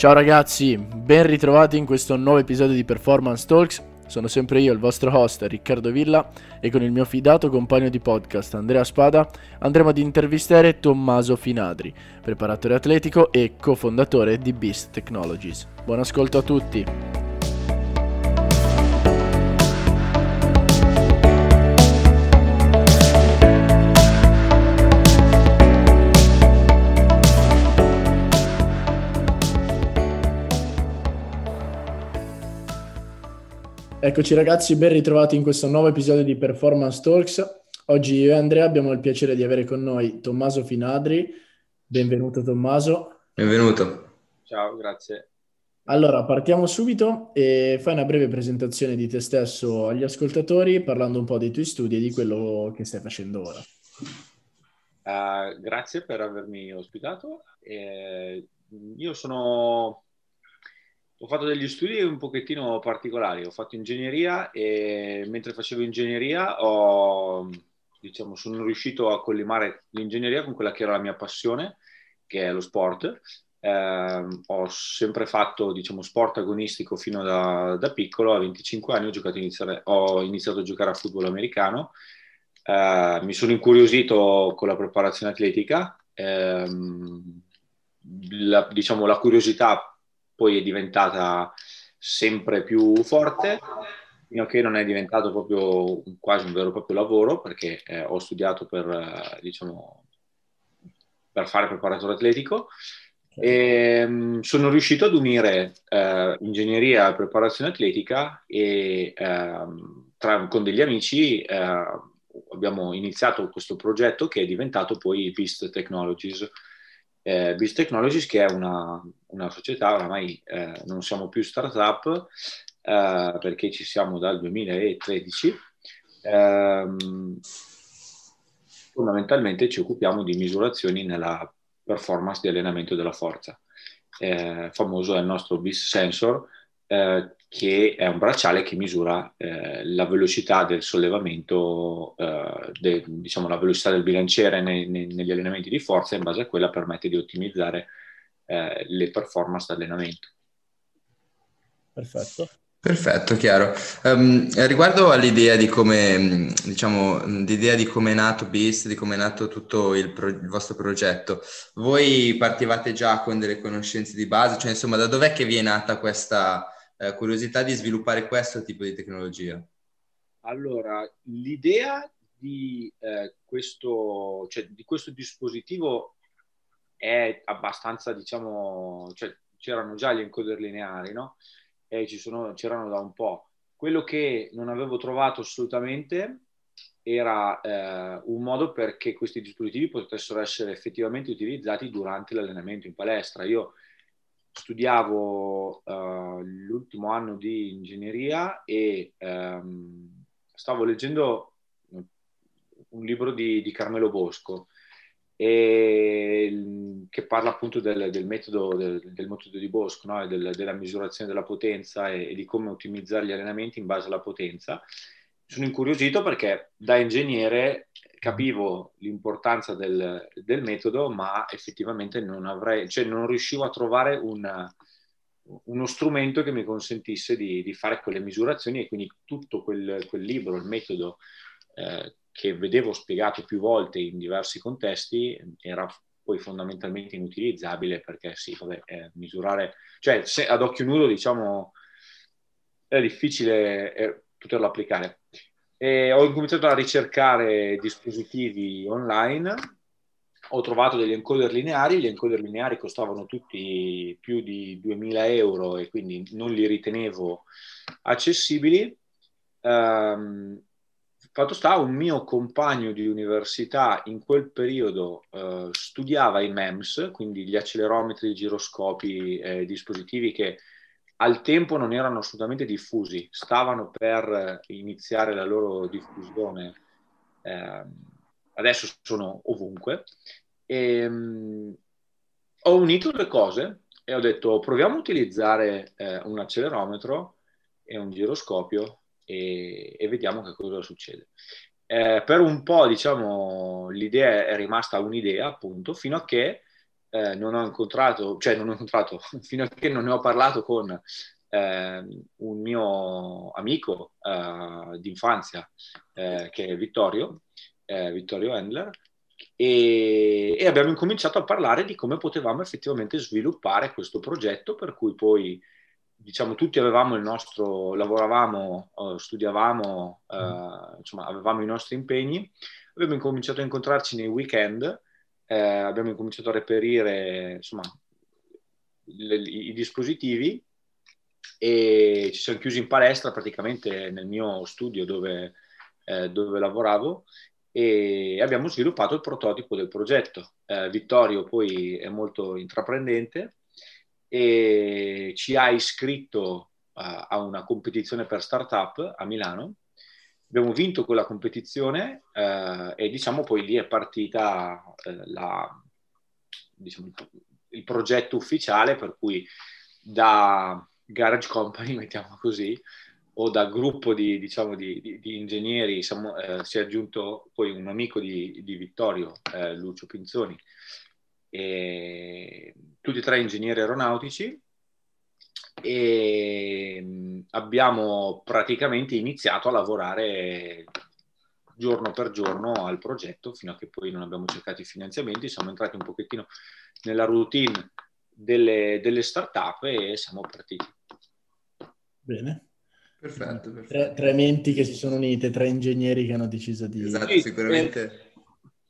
Ciao ragazzi, ben ritrovati in questo nuovo episodio di Performance Talks. Sono sempre io, il vostro host Riccardo Villa e con il mio fidato compagno di podcast Andrea Spada andremo ad intervistare Tommaso Finadri, preparatore atletico e cofondatore di Beast Technologies. Buon ascolto a tutti! Eccoci ragazzi, ben ritrovati in questo nuovo episodio di Performance Talks. Oggi io e Andrea abbiamo il piacere di avere con noi Tommaso Finadri. Benvenuto Tommaso. Benvenuto. Ciao, grazie. Allora, partiamo subito e fai una breve presentazione di te stesso agli ascoltatori parlando un po' dei tuoi studi e di quello che stai facendo ora. Uh, grazie per avermi ospitato. Eh, io sono ho fatto degli studi un pochettino particolari, ho fatto ingegneria e mentre facevo ingegneria ho, diciamo, sono riuscito a collimare l'ingegneria con quella che era la mia passione, che è lo sport. Eh, ho sempre fatto diciamo, sport agonistico fino da, da, piccolo, a 25 anni ho, iniziare, ho, iniziato a giocare a football americano, eh, mi sono incuriosito con la preparazione atletica, eh, la, diciamo, la curiosità poi è diventata sempre più forte, fino a che non è diventato proprio quasi un vero e proprio lavoro, perché eh, ho studiato per, eh, diciamo, per fare preparatore atletico. E, um, sono riuscito ad unire uh, ingegneria e preparazione atletica e uh, tra, con degli amici uh, abbiamo iniziato questo progetto che è diventato poi Beast Technologies, eh, Biz Technologies che è una, una società, oramai eh, non siamo più startup eh, perché ci siamo dal 2013, ehm, fondamentalmente ci occupiamo di misurazioni nella performance di allenamento della forza. Eh, famoso è il nostro BIS Sensor, eh, che è un bracciale che misura eh, la velocità del sollevamento, eh, de, diciamo la velocità del bilanciere nei, nei, negli allenamenti di forza e in base a quella permette di ottimizzare eh, le performance d'allenamento. Perfetto. Perfetto, chiaro. Um, riguardo all'idea di come, diciamo, l'idea di come è nato Beast, di come è nato tutto il, pro- il, vostro progetto, voi partivate già con delle conoscenze di base, cioè insomma da dov'è che vi è nata questa, eh, curiosità di sviluppare questo tipo di tecnologia? Allora, l'idea di, eh, questo, cioè, di questo dispositivo è abbastanza, diciamo, cioè, c'erano già gli encoder lineari, no? E ci sono, c'erano da un po'. Quello che non avevo trovato assolutamente era eh, un modo perché questi dispositivi potessero essere effettivamente utilizzati durante l'allenamento in palestra. Io studiavo uh, l'ultimo anno di ingegneria e um, stavo leggendo un libro di, di Carmelo Bosco e, che parla appunto del, del, metodo, del, del, metodo, di Bosco, no? del, della misurazione della potenza e, e, di come ottimizzare gli allenamenti in base alla potenza. Sono incuriosito perché da ingegnere capivo l'importanza del, del, metodo, ma effettivamente non avrei, cioè non riuscivo a trovare una, uno strumento che mi consentisse di, di, fare quelle misurazioni e quindi tutto quel, quel libro, il metodo eh, che vedevo spiegato più volte in diversi contesti era poi fondamentalmente inutilizzabile perché sì, vabbè, eh, misurare, cioè se, ad occhio nudo diciamo è difficile eh, poterlo applicare. E ho cominciato a ricercare dispositivi online, ho trovato degli encoder lineari, gli encoder lineari costavano tutti più di 2000 euro e quindi non li ritenevo accessibili. Um, fatto sta, un mio compagno di università in quel periodo uh, studiava i MEMS, quindi gli accelerometri, i giroscopi, eh, dispositivi che al tempo non erano assolutamente diffusi, stavano per iniziare la loro diffusione, eh, adesso sono ovunque. E, um, ho unito le cose e ho detto proviamo a utilizzare eh, un accelerometro e un giroscopio e, e vediamo che cosa succede. Eh, per un po', diciamo, l'idea è rimasta un'idea, appunto, fino a che eh, non ho incontrato, cioè non ho incontrato, fino a che non ne ho parlato con eh, un mio amico eh, d'infanzia eh, che è Vittorio, eh, Vittorio Endler, e, e, abbiamo incominciato a parlare di come potevamo effettivamente sviluppare questo progetto, per cui poi diciamo tutti avevamo il nostro, lavoravamo, uh, studiavamo, uh, insomma avevamo i nostri impegni, abbiamo incominciato a incontrarci nei weekend, eh, abbiamo incominciato a reperire insomma le, i, dispositivi e ci siamo chiusi in palestra praticamente nel mio studio dove, eh, dove lavoravo e abbiamo sviluppato il prototipo del progetto. Eh, Vittorio poi è molto intraprendente e ci ha iscritto uh, a una competizione per startup a Milano. Abbiamo vinto quella competizione uh, e diciamo poi lì è partita uh, la, diciamo, il progetto ufficiale per cui da garage company, mettiamo così, o da gruppo di, diciamo, di, di, di ingegneri, siamo, eh, si è aggiunto poi un amico di, Vittorio, eh, Lucio Pinzoni, e, tutti e tre ingegneri aeronautici, e abbiamo praticamente iniziato a lavorare giorno per giorno al progetto fino a che poi non abbiamo cercato i finanziamenti, siamo entrati un pochettino nella routine delle, delle start-up e siamo partiti. Bene. Perfetto, perfetto. Tre, tre, menti che si sono unite, tre ingegneri che hanno deciso di... Esatto, sì, sicuramente. Eh,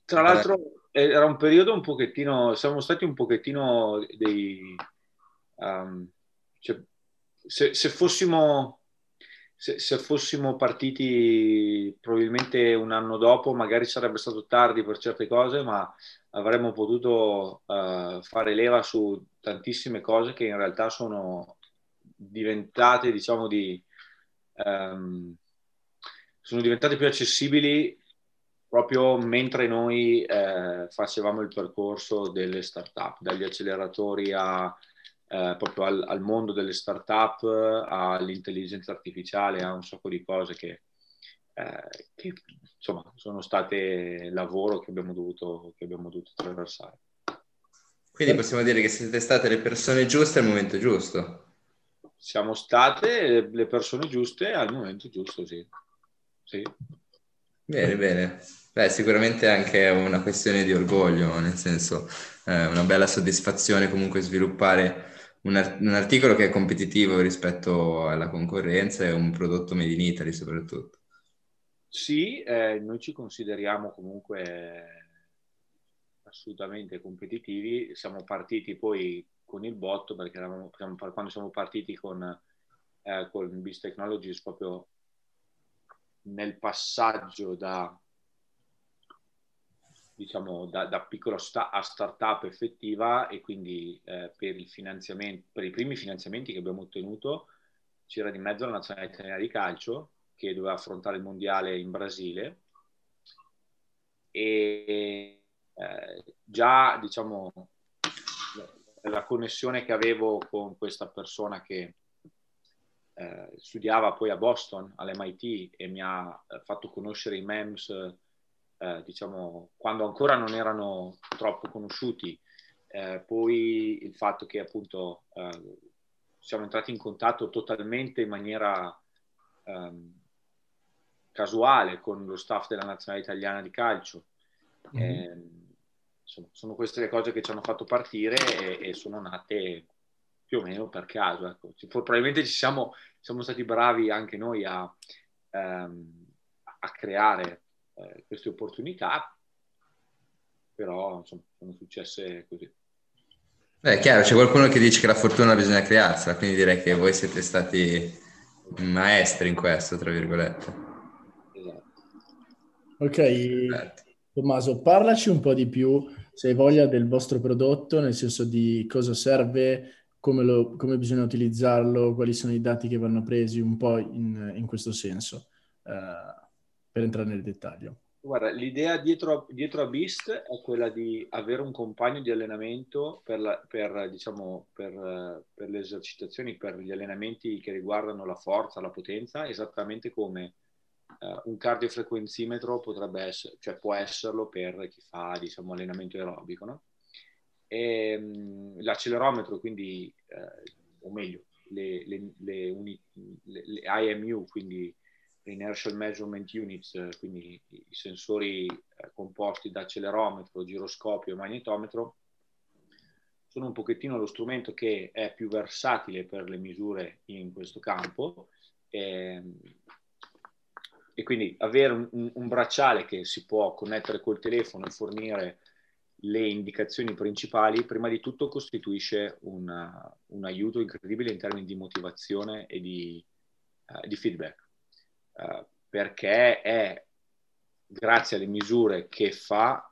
tra l'altro era un periodo un pochettino, siamo stati un pochettino dei... Um, cioè, se, se, fossimo, se, se, fossimo partiti probabilmente un anno dopo, magari sarebbe stato tardi per certe cose, ma avremmo potuto uh, fare leva su tantissime cose che in realtà sono diventate, diciamo, di, um, sono diventate più accessibili proprio mentre noi eh, facevamo il percorso delle start-up, dagli acceleratori a, eh, proprio al, al, mondo delle start-up, all'intelligenza artificiale, a un sacco di cose che, eh, che insomma sono state lavoro che abbiamo dovuto, che abbiamo dovuto attraversare. Quindi possiamo dire che siete state le persone giuste al momento giusto siamo state le persone giuste al momento giusto, sì. sì. Bene, bene. Beh, sicuramente anche una questione di orgoglio, nel senso, eh, una bella soddisfazione comunque sviluppare un, art- un, articolo che è competitivo rispetto alla concorrenza e un prodotto made in Italy soprattutto. Sì, eh, noi ci consideriamo comunque assolutamente competitivi, siamo partiti poi con il botto perché eravamo, quando siamo partiti con, eh, con Beast Technologies proprio nel passaggio da diciamo da, da piccola sta- a startup effettiva e quindi eh, per, per i primi finanziamenti che abbiamo ottenuto c'era di mezzo la nazionale italiana di calcio che doveva affrontare il mondiale in Brasile. E eh, già diciamo la connessione che avevo con questa persona che eh, studiava poi a Boston all'MIT e mi ha eh, fatto conoscere i MEMS, eh, diciamo, quando ancora non erano troppo conosciuti. Eh, poi il fatto che appunto eh, siamo entrati in contatto totalmente in maniera ehm, casuale con lo staff della nazionale italiana di calcio. Mm-hmm insomma, sono queste le cose che ci hanno fatto partire e, e sono nate più o meno per caso. Ecco. Probabilmente ci siamo, siamo, stati bravi anche noi a, ehm, a creare eh, queste opportunità, però insomma, sono successe così. Beh, è chiaro, c'è qualcuno che dice che la fortuna bisogna crearsela, quindi direi che voi siete stati maestri in questo, tra virgolette. Esatto. Ok, Perfetto. Tommaso, parlaci un po' di più se hai voglia del vostro prodotto, nel senso di cosa serve, come, lo, come bisogna utilizzarlo, quali sono i dati che vanno presi, un po' in, in questo senso, uh, per entrare nel dettaglio. Guarda, l'idea dietro, dietro, a Beast è quella di avere un compagno di allenamento per, la, per, diciamo, per, per le esercitazioni, per gli allenamenti che riguardano la forza, la potenza, esattamente come uh, un cardiofrequenzimetro potrebbe essere, cioè può esserlo per chi fa diciamo, allenamento aerobico. No? e, mh, l'accelerometro, quindi, eh, o meglio, le, le, le, uni, le, IMU, quindi Inertial Measurement Units, quindi i sensori eh, composti da accelerometro, giroscopio e magnetometro, sono un pochettino lo strumento che è più versatile per le misure in questo campo e, ehm, e quindi avere un, un, bracciale che si può connettere col telefono e fornire le indicazioni principali, prima di tutto costituisce una, un aiuto incredibile in termini di motivazione e di, uh, di feedback, perché è grazie alle misure che fa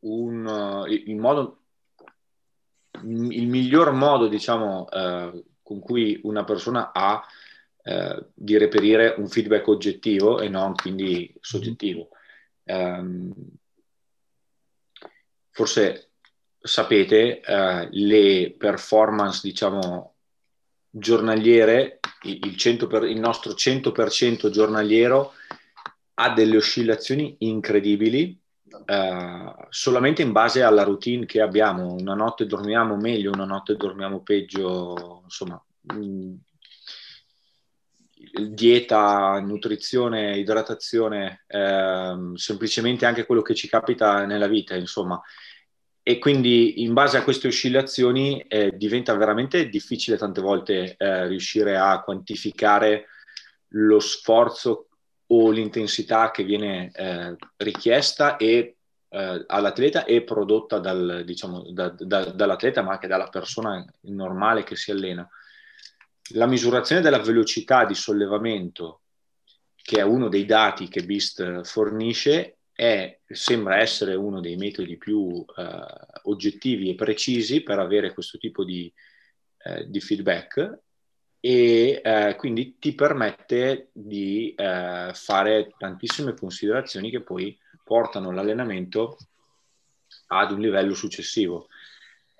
un, uh, in modo il miglior modo, diciamo, eh, con cui una persona ha eh, di reperire un feedback oggettivo e non quindi soggettivo. Um, forse sapete, eh, le performance, diciamo, giornaliere, il, per, il nostro 100% giornaliero ha delle oscillazioni incredibili eh, solamente in base alla routine che abbiamo. Una notte dormiamo meglio, una notte dormiamo peggio, insomma, mh, mm, dieta, nutrizione, idratazione, eh, semplicemente anche quello che ci capita nella vita, insomma. E quindi in base a queste oscillazioni eh, diventa veramente difficile tante volte eh, riuscire a quantificare lo sforzo o l'intensità che viene eh, richiesta e, eh, all'atleta e prodotta dal, diciamo, da, da, dall'atleta, ma anche dalla persona normale che si allena. La misurazione della velocità di sollevamento, che è uno dei dati che BIST fornisce, è, sembra essere uno dei metodi più eh, oggettivi e precisi per avere questo tipo di, eh, di feedback e eh, quindi ti permette di eh, fare tantissime considerazioni che poi portano l'allenamento ad un livello successivo.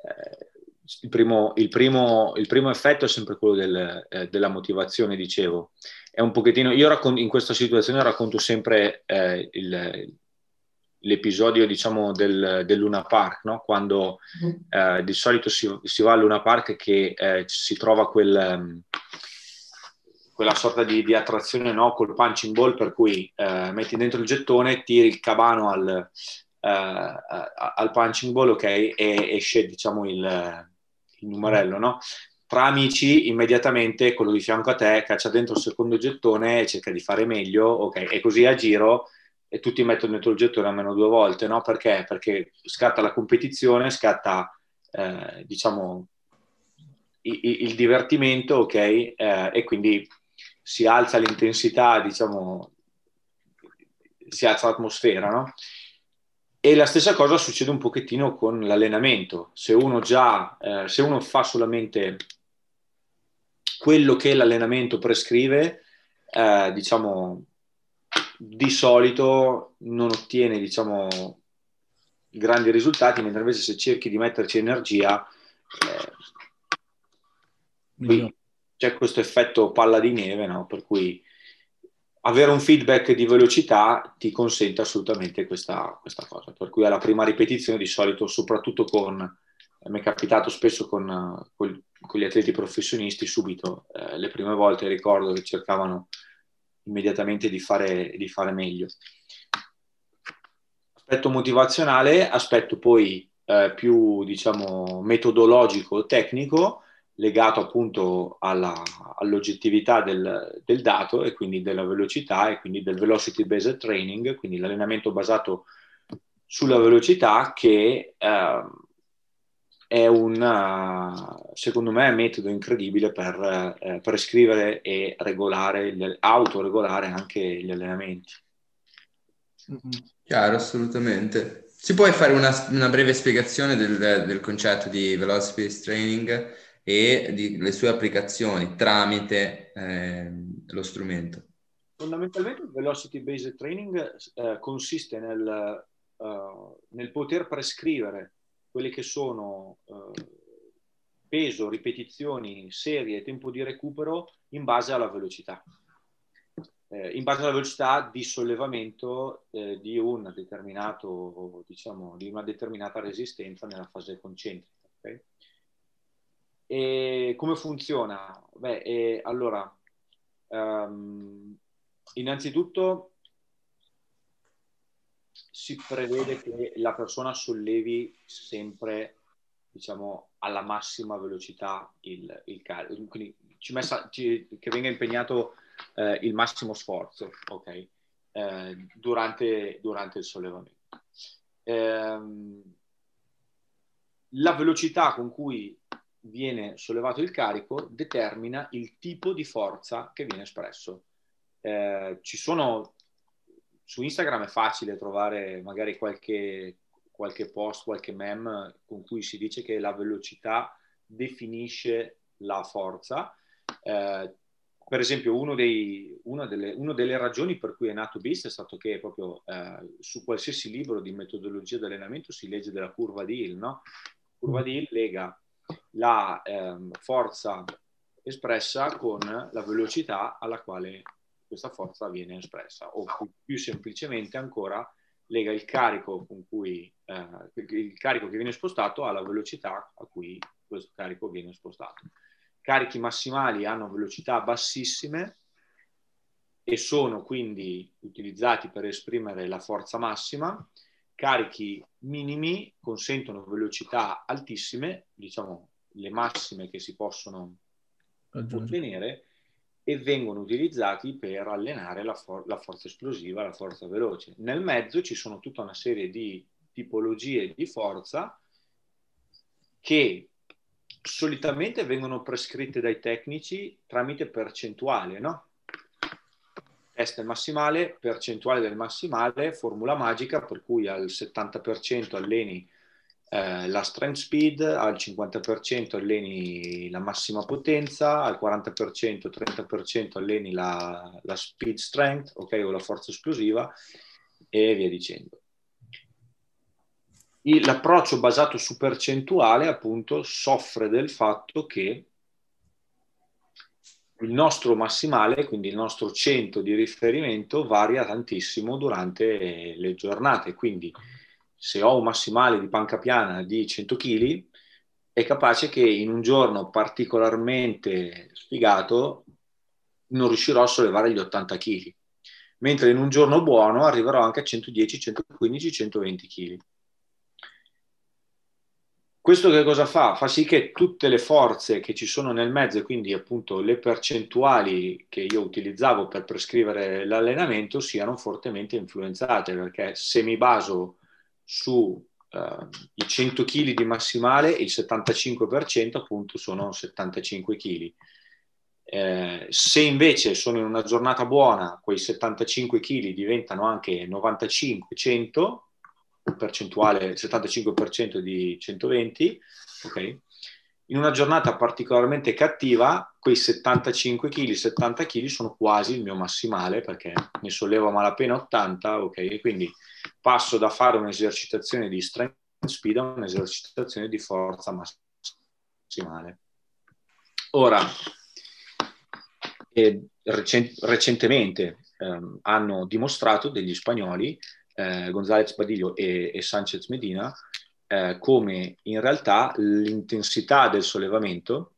Eh, il, primo, il, primo, il, primo, effetto è sempre quello del, eh, della motivazione, dicevo. È un pochettino, io raccon- in questa situazione racconto sempre eh, il, l'episodio diciamo del, del Luna Park, no? quando mm. eh, di solito si, si, va al Luna Park che eh, si trova quel, quella sorta di, di attrazione no? col punching ball per cui eh, metti dentro il gettone, tiri il cabano al, eh, al punching ball ok, e esce diciamo il, il numerello. No? Tra amici immediatamente quello di fianco a te caccia dentro il secondo gettone e cerca di fare meglio ok, e così a giro e tutti mettono dentro il gettone almeno due volte, no? Perché? Perché scatta la competizione, scatta, eh, diciamo, il, il, divertimento, ok? Eh, e quindi si alza l'intensità, diciamo, si alza l'atmosfera, no? E la stessa cosa succede un pochettino con l'allenamento. Se uno già, eh, se uno fa solamente quello che l'allenamento prescrive, eh, diciamo, di solito non ottiene, diciamo, grandi risultati, mentre invece se cerchi di metterci energia, eh, c'è questo effetto palla di neve, no? per cui avere un feedback di velocità ti consente assolutamente questa, questa cosa. Per cui alla prima ripetizione, di solito, soprattutto con, mi è capitato spesso con, con, con gli atleti professionisti, subito, eh, le prime volte ricordo che cercavano immediatamente di fare, di fare meglio. Aspetto motivazionale, aspetto poi eh, più diciamo metodologico, tecnico, legato appunto alla, all'oggettività del, del, dato e quindi della velocità e quindi del velocity based training, quindi l'allenamento basato sulla velocità che eh, è un, secondo me, un metodo incredibile per eh, prescrivere e regolare, autoregolare anche gli allenamti. Chiaro, assolutamente. Si può fare una, una breve spiegazione del, del, concetto di velocity training e delle sue applicazioni tramite eh, lo strumento? Fondamentalmente il velocity based training eh, consiste nel, uh, nel poter prescrivere quelle che sono eh, peso, ripetizioni, serie, tempo di recupero in base alla velocità. eh, in base alla velocità di sollevamento eh, di, un diciamo, di una determinata resistenza nella fase concentrica. Okay? E come funziona? Beh, eh, allora, um, innanzitutto si prevede che la persona sollevi sempre diciamo, alla massima velocità il, il carico, quindi ci messa, ci, che venga impegnato eh, il massimo sforzo okay, eh, durante, durante, il sollevamento. Eh, la velocità con cui viene sollevato il carico determina il tipo di forza che viene espresso. Eh, ci sono su Instagram è facile trovare magari qualche, qualche post, qualche meme con cui si dice che la velocità definisce la forza. Eh, per esempio, uno dei, una, delle, una, delle, ragioni per cui è nato BIST è stato che proprio eh, su qualsiasi libro di metodologia di allenamento si legge della curva di Hill, no? La curva di Hill lega la eh, forza espressa con la velocità alla quale questa forza viene espressa, o più semplicemente ancora lega il carico, con cui, eh, il carico che viene spostato alla velocità a cui questo carico viene spostato. Carichi massimali hanno velocità bassissime e sono quindi utilizzati per esprimere la forza massima, carichi minimi consentono velocità altissime, diciamo le massime che si possono ottenere, e vengono utilizzati per allenare la, for- la, forza esplosiva, la forza veloce. Nel mezzo ci sono tutta una serie di tipologie di forza che solitamente vengono prescritte dai tecnici tramite percentuale, no? Test massimale, percentuale del massimale, formula magica per cui al 70% alleni eh, la strength speed, al 50% alleni la massima potenza, al 40%, 30% alleni la, la speed strength, ok, o la forza esplosiva e via dicendo l'approccio basato su percentuale appunto soffre del fatto che il nostro massimale, quindi il nostro centro di riferimento, varia tantissimo durante le giornate. Quindi se ho un massimale di panca piana di 100 kg, è capace che in un giorno particolarmente sfigato non riuscirò a sollevare gli 80 kg, mentre in un giorno buono arriverò anche a 110, 115, 120 kg. Questo che cosa fa? Fa sì che tutte le forze che ci sono nel mezzo, e quindi appunto le percentuali che io utilizzavo per prescrivere l'allenamento, siano fortemente influenzate, perché se mi baso su uh, i 100 kg di massimale, il 75% appunto sono 75 kg. Eh, se invece sono in una giornata buona, quei 75 kg diventano anche 95-100, percentuale 75% di 120, ok? In una giornata particolarmente cattiva, quei 75 kg, 70 kg sono quasi il mio massimale perché ne sollevo a malapena 80, ok? Quindi passo da fare un'esercitazione di strength speed a un'esercitazione di forza massimale. Ora, eh, recent- recentemente ehm, hanno dimostrato degli spagnoli eh, Gonzalez Padillo e, e Sanchez Medina, eh, come in realtà l'intensità del sollevamento,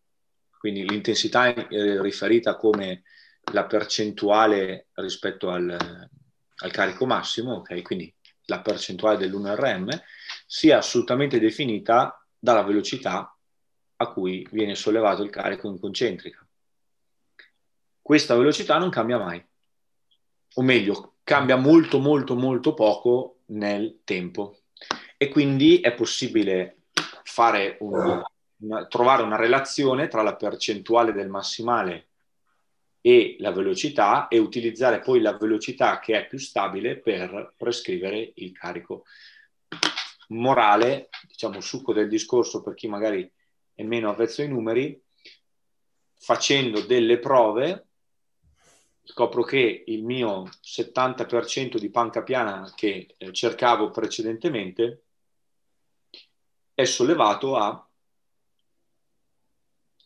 quindi l'intensità eh, riferita come la percentuale rispetto al, al carico massimo, okay? quindi la percentuale dell'1RM, sia assolutamente definita dalla velocità a cui viene sollevato il carico in concentrica. Questa velocità non cambia mai, o meglio, cambia molto molto molto poco nel tempo e quindi è possibile fare un, una, trovare una relazione tra la percentuale del massimale e la velocità e utilizzare poi la velocità che è più stabile per prescrivere il carico. Morale, diciamo succo del discorso per chi magari è meno avvezzo ai numeri, facendo delle prove scopro che il mio 70% di panca piana che eh, cercavo precedentemente è sollevato a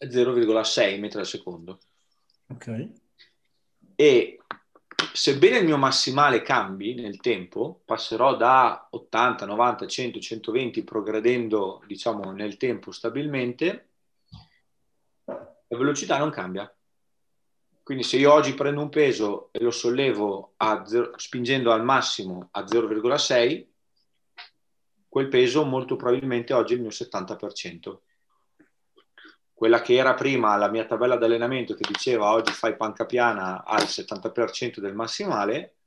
0,6 metri al secondo. Ok. E sebbene il mio massimale cambi nel tempo, passerò da 80, 90, 100, 120 progredendo, diciamo, nel tempo stabilmente, la velocità non cambia. Quindi se io oggi prendo un peso e lo sollevo zero, spingendo al massimo a 0,6, quel peso molto probabilmente oggi è il mio 70% quella che era prima la mia tabella d'allenamento che diceva oggi fai panca piana al 70% del massimale,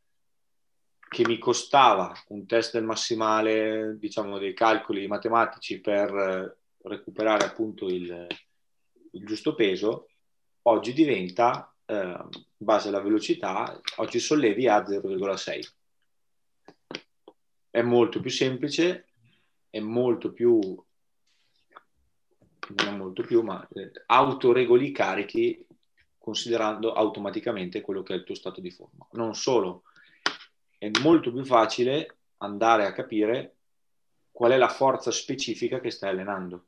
che mi costava un test del massimale, diciamo dei calcoli matematici per recuperare appunto il, il giusto peso, oggi diventa, eh, in base alla velocità, oggi sollevi a 0,6. È molto più semplice, è molto più non molto più, ma eh, autoregoli i carichi considerando automaticamente quello che è il tuo stato di forma. Non solo, è molto più facile andare a capire qual è la forza specifica che stai allenando.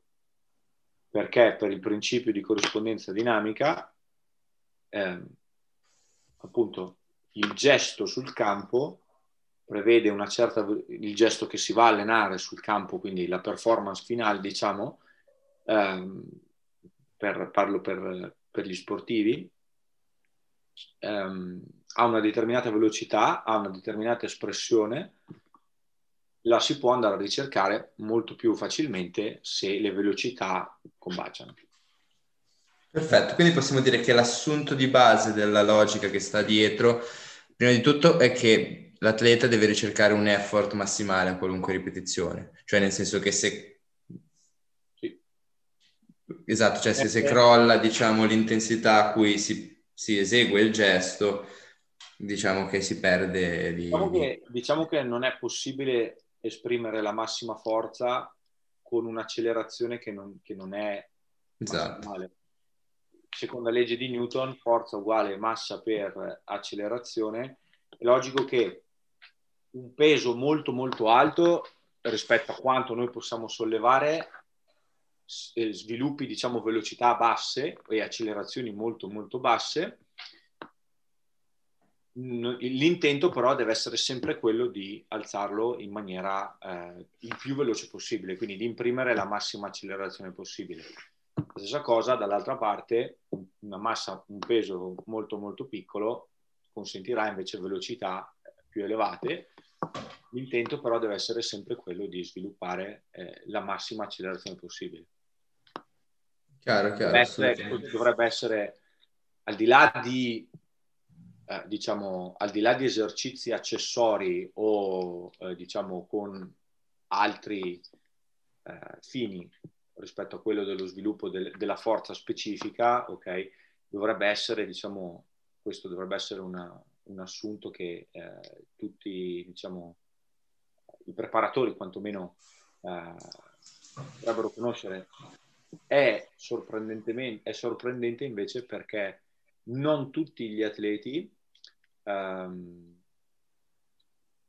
Perché per il principio di corrispondenza dinamica, eh, appunto, il gesto sul campo prevede una certa, il gesto che si va a allenare sul campo, quindi la performance finale, diciamo, ehm, per, parlo per, per, gli sportivi, ehm, ha una determinata velocità, ha una determinata espressione, la si può andare a ricercare molto più facilmente se le velocità combaciano. Perfetto, quindi possiamo dire che l'assunto di base della logica che sta dietro, prima di tutto, è che l'atleta deve ricercare un effort massimale a qualunque ripetizione, cioè nel senso che se Esatto, cioè se, se eh, crolla diciamo, l'intensità a cui si, si, esegue il gesto, diciamo che si perde di... Diciamo che, diciamo che non è possibile esprimere la massima forza con un'accelerazione che non, che non è esatto. Secondo la legge di Newton, forza uguale massa per accelerazione. È logico che un peso molto molto alto rispetto a quanto noi possiamo sollevare sviluppi diciamo velocità basse e accelerazioni molto molto basse l'intento però deve essere sempre quello di alzarlo in maniera eh, il più veloce possibile quindi di imprimere la massima accelerazione possibile. La stessa cosa dall'altra parte una massa un peso molto molto piccolo consentirà invece velocità più elevate. L'intento però deve essere sempre quello di sviluppare eh, la massima accelerazione possibile Chiaro, chiaro. Dovrebbe, dovrebbe essere, al di là di, eh, diciamo, al di là di esercizi accessori o, eh, diciamo, con altri eh, fini rispetto a quello dello sviluppo del, della forza specifica, ok, dovrebbe essere, diciamo, questo dovrebbe essere una, un assunto che eh, tutti, diciamo, i preparatori quantomeno eh, dovrebbero conoscere è, è sorprendente invece perché non tutti gli atleti, ehm,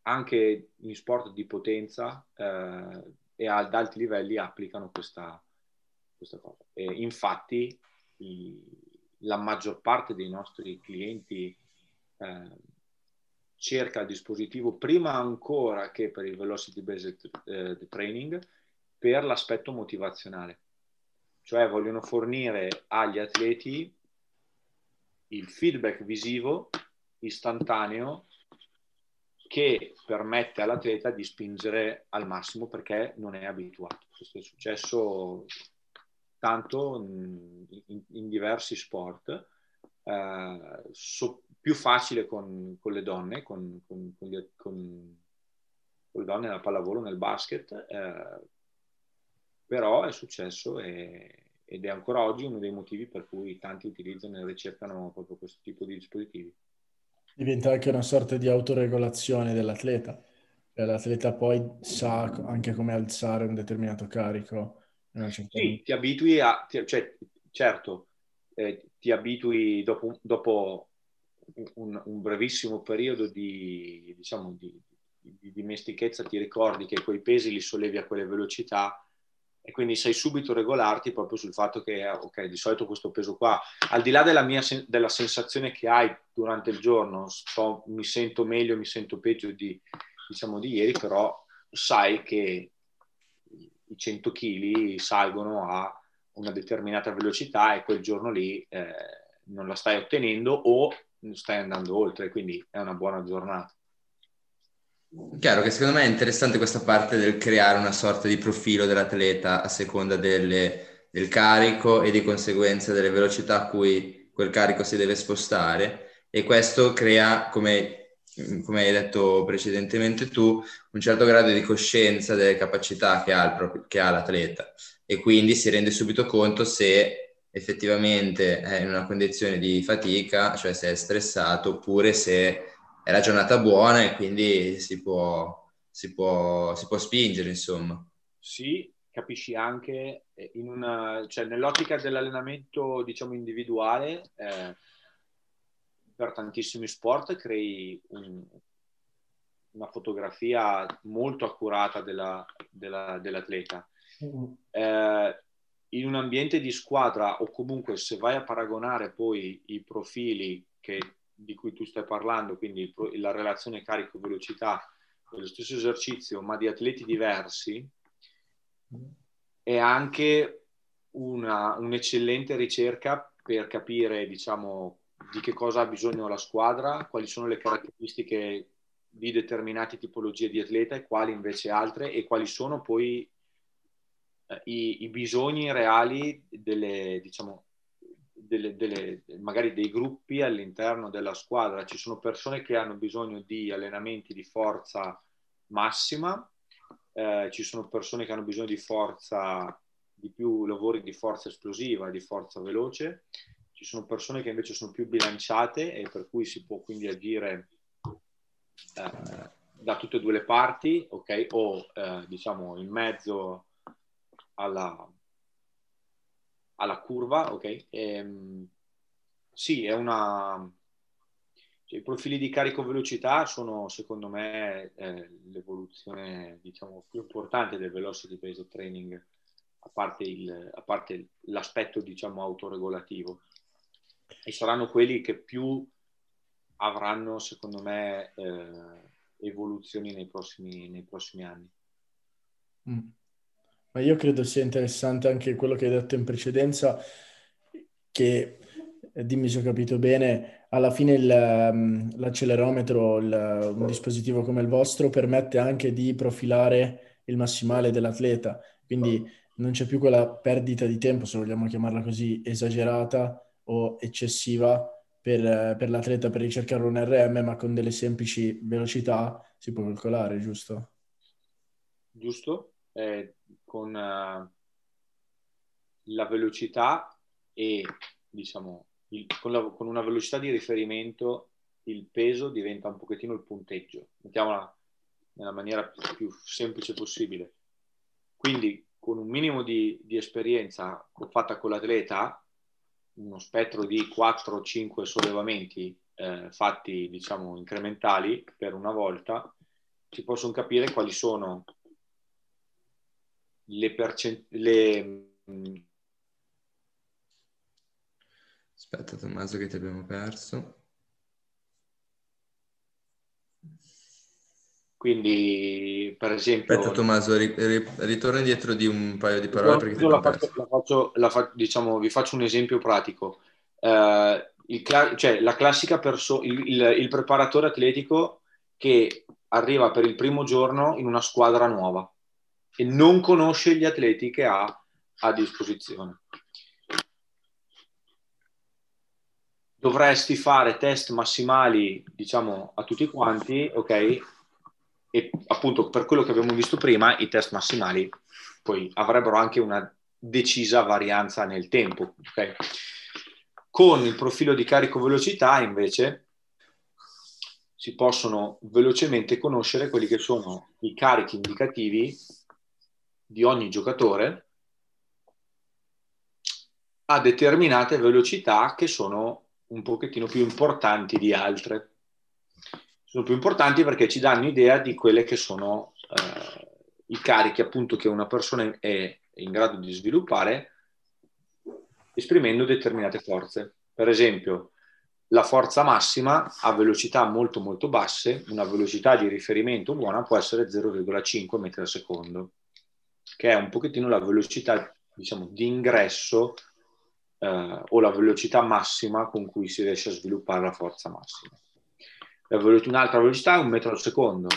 anche in sport di potenza eh, e ad alti livelli, applicano questa, questa cosa. E infatti i, la maggior parte dei nostri clienti eh, cerca il dispositivo prima ancora che per il velocity based eh, training per l'aspetto motivazionale cioè vogliono fornire agli atleti il feedback visivo istantaneo che permette all'atleta di spingere al massimo perché non è abituato. Questo è successo tanto in, in diversi sport, eh, so, più facile con, con le donne, con, con, con, le donne nella pallavolo, nel basket, eh, però è successo e, ed è ancora oggi uno dei motivi per cui tanti utilizzano e ricercano proprio questo tipo di dispositivi. Diventa anche una sorta di autoregolazione dell'atleta, cioè, l'atleta poi sa anche come alzare un determinato carico. Sì, ti abitui a, cioè, certo, eh, ti abitui dopo, dopo un, un, brevissimo periodo di, diciamo, di, di dimestichezza, ti ricordi che quei pesi li sollevi a quelle velocità e quindi sai subito regolarti proprio sul fatto che, ok, di solito questo peso qua, al di là della, mia, della sensazione che hai durante il giorno, sto, mi sento meglio, mi sento peggio di, diciamo, di ieri, però sai che i 100 kg salgono a una determinata velocità e quel giorno lì eh, non la stai ottenendo o stai andando oltre, quindi è una buona giornata. Chiaro che secondo me è interessante questa parte del creare una sorta di profilo dell'atleta a seconda delle, del carico e di conseguenza delle velocità a cui quel carico si deve spostare. E questo crea, come, come hai detto precedentemente tu, un certo grado di coscienza delle capacità che ha, proprio, che ha l'atleta. E quindi si rende subito conto se effettivamente è in una condizione di fatica, cioè se è stressato oppure se è la giornata buona e quindi si può, si può, si può spingere, insomma. Sì, capisci anche eh, in una, cioè nell'ottica dell'allenamento, diciamo, individuale, eh, per tantissimi sport crei un, una fotografia molto accurata della, della, dell'atleta. Mm. Eh, in un ambiente di squadra o comunque se vai a paragonare poi i profili che di cui tu stai parlando, quindi la relazione carico-velocità dello stesso esercizio, ma di atleti diversi, è anche una, un'eccellente ricerca per capire, diciamo, di che cosa ha bisogno la squadra, quali sono le caratteristiche di determinate tipologie di atleta e quali invece altre e quali sono poi eh, i, i, bisogni reali delle, diciamo, delle, delle, magari dei gruppi all'interno della squadra. Ci sono persone che hanno bisogno di allenamenti di forza massima, eh, ci sono persone che hanno bisogno di forza, di più lavori di forza esplosiva, di forza veloce, ci sono persone che invece sono più bilanciate e per cui si può quindi agire eh, da tutte e due le parti, ok? O eh, diciamo in mezzo alla, alla curva, ok? Ehm, sì, è una... Cioè, I profili di carico-velocità sono, secondo me, eh, l'evoluzione, diciamo, più importante del velocity based training, a parte, il, a parte l'aspetto, diciamo, autoregolativo. E saranno quelli che più avranno, secondo me, eh, evoluzioni nei prossimi, nei prossimi anni. Mm. Ma io credo sia interessante anche quello che hai detto in precedenza, che, eh, dimmi se ho capito bene, alla fine il, um, l'accelerometro, il, un dispositivo come il vostro, permette anche di profilare il massimale dell'atleta, quindi non c'è più quella perdita di tempo, se vogliamo chiamarla così, esagerata o eccessiva per, per l'atleta per ricercare un RM, ma con delle semplici velocità si può calcolare, giusto? Giusto. Eh, con uh, la velocità e diciamo il, con, la, con, una velocità di riferimento il peso diventa un pochettino il punteggio, mettiamola nella maniera più, più semplice possibile. Quindi con un minimo di, di esperienza fatta con l'atleta, uno spettro di 4-5 sollevamenti eh, fatti diciamo incrementali per una volta, si possono capire quali sono le percentuali... Aspetta Tommaso che ti abbiamo perso. Quindi, per esempio... Aspetta Tommaso, ri, ri, ritorna indietro di un paio di parole perché la faccio, la faccio, la fa, diciamo, vi faccio un esempio pratico. Uh, il, cioè, la classica persona, il, il, il preparatore atletico che arriva per il primo giorno in una squadra nuova e non conosce gli atleti che ha a disposizione. Dovresti fare test massimali, diciamo, a tutti quanti, ok? E appunto per quello che abbiamo visto prima, i test massimali poi avrebbero anche una decisa varianza nel tempo, ok? Con il profilo di carico velocità, invece, si possono velocemente conoscere quelli che sono i carichi indicativi di ogni giocatore a determinate velocità che sono un pochettino più importanti di altre. Sono più importanti perché ci danno idea di quelle che sono eh, i carichi appunto che una persona è, in grado di sviluppare esprimendo determinate forze. Per esempio, la forza massima a velocità molto molto basse, una velocità di riferimento buona può essere 0,5 metri al secondo, che è un pochettino la velocità diciamo, di ingresso eh, o la velocità massima con cui si riesce a sviluppare la forza massima. un'altra velocità è un metro al secondo,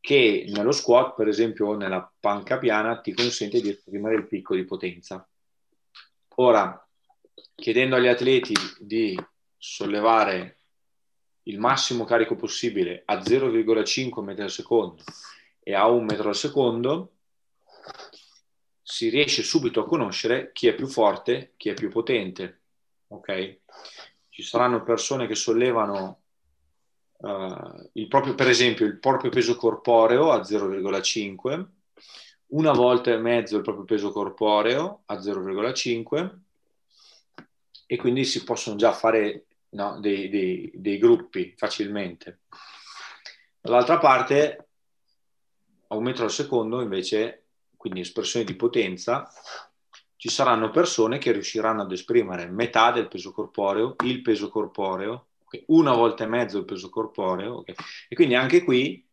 che nello squat, per esempio, o nella panca piana, ti consente di esprimere il picco di potenza. Ora, chiedendo agli atleti di sollevare il massimo carico possibile a 0,5 metri al secondo e a 1 metro al secondo, si riesce subito a conoscere chi è più forte, chi è più potente. Ok? Ci saranno persone che sollevano uh, il proprio, per esempio, il proprio peso corporeo a 0,5, una volta e mezzo il proprio peso corporeo a 0,5 e quindi si possono già fare no, dei, dei, dei gruppi facilmente. Dall'altra parte, a un metro al secondo, invece, quindi espressione di potenza, ci saranno persone che riusciranno ad esprimere metà del peso corporeo, il peso corporeo, una volta e mezzo il peso corporeo, okay, e quindi anche qui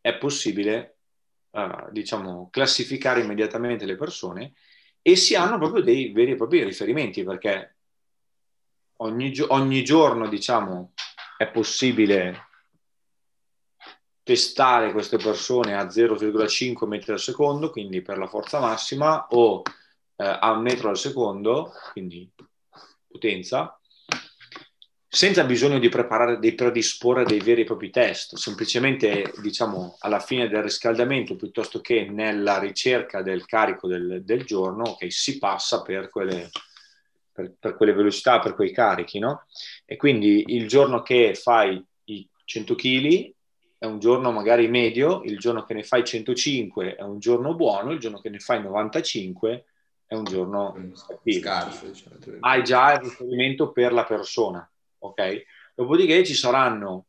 è possibile, uh, diciamo, classificare immediatamente le persone e si hanno proprio dei veri e propri riferimenti, perché ogni, ogni giorno, diciamo, è possibile testare queste persone a 0,5 metri al secondo, quindi per la forza massima, o eh, a un metro al secondo, quindi potenza, senza bisogno di preparare, di predisporre dei veri e propri test, semplicemente diciamo alla fine del riscaldamento piuttosto che nella ricerca del carico del, del giorno, che si passa per quelle, per, per quelle velocità, per quei carichi, no? E quindi il giorno che fai i 100 kg è un giorno magari medio, il giorno che ne fai 105 è un giorno buono, il giorno che ne fai 95 è un giorno scarso. Diciamo. Hai già il riferimento per la persona, ok? Dopodiché ci saranno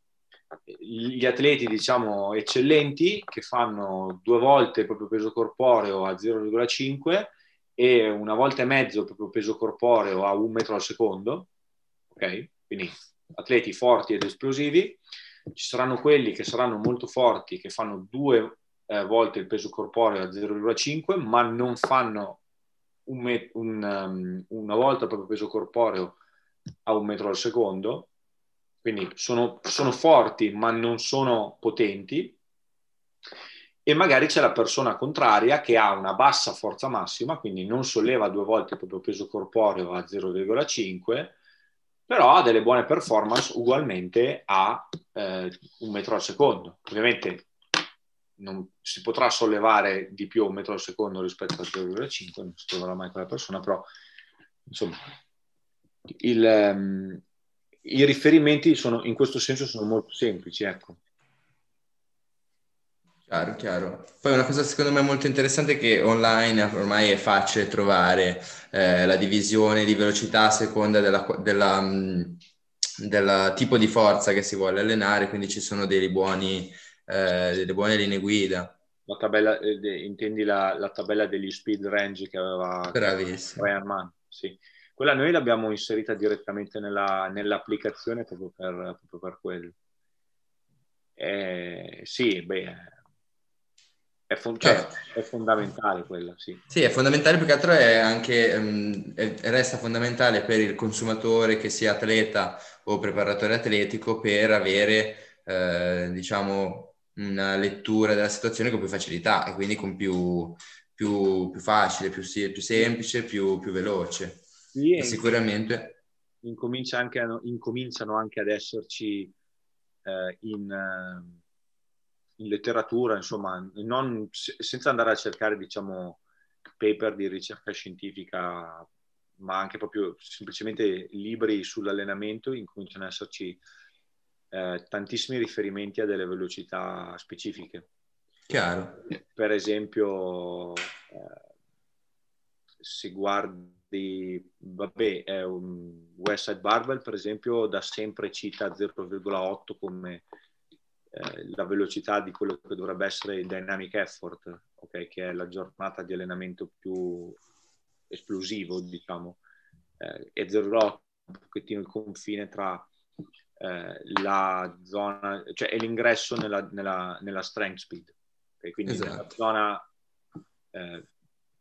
gli atleti, diciamo, eccellenti che fanno due volte il proprio peso corporeo a 0,5 e una volta e mezzo il proprio peso corporeo a un metro al secondo, ok? Quindi atleti forti ed esplosivi. Ci saranno quelli che saranno molto forti, che fanno due eh, volte il peso corporeo a 0,5, ma non fanno un met- un, um, una volta il proprio peso corporeo a un metro al secondo. Quindi sono, sono forti, ma non sono potenti e magari c'è la persona contraria che ha una bassa forza massima, quindi non solleva due volte il proprio peso corporeo a 0,5, però ha delle buone performance ugualmente a eh, un metro al secondo. Ovviamente non si potrà sollevare di più un metro al secondo rispetto a 0,5, non si troverà mai quella persona, però insomma il, um, i riferimenti sono, in questo senso sono molto semplici. Ecco. Chiaro, chiaro. Poi una cosa secondo me molto interessante è che online ormai è facile trovare eh, la divisione di velocità a seconda della, della, mm, del tipo di forza che si vuole allenare, quindi ci sono dei buoni, eh, delle buone linee guida. La tabella, eh, intendi la, la, tabella degli speed range che aveva Mann? Sì. Quella noi l'abbiamo inserita direttamente nella, nell'applicazione proprio per, proprio per quello. Eh, sì, beh è, fon- cioè, certo. è, fondamentale quella, sì. Sì, è fondamentale, più che altro è anche, um, è, resta fondamentale per il consumatore che sia atleta o preparatore atletico per avere, eh, diciamo, una lettura della situazione con più facilità e quindi con più, più, più facile, più, più semplice, più, più veloce. Sì, e sicuramente... Incomincia anche a, incominciano anche ad esserci eh, in... Uh in letteratura, insomma, non, senza andare a cercare, diciamo, paper di ricerca scientifica, ma anche proprio semplicemente libri sull'allenamento, incominciano ad esserci eh, tantissimi riferimenti a delle velocità specifiche. Chiaro. Per esempio, eh, se guardi, vabbè, eh, West Side Barbell, per esempio, da sempre cita 0,8 come eh, la velocità di quello che dovrebbe essere il dynamic effort, okay? che è la giornata di allenamento più esplosivo, diciamo, eh, e 0,8 un pochettino il confine tra eh, la zona, cioè l'ingresso nella, nella, nella strength speed, okay? quindi esatto. nella zona eh,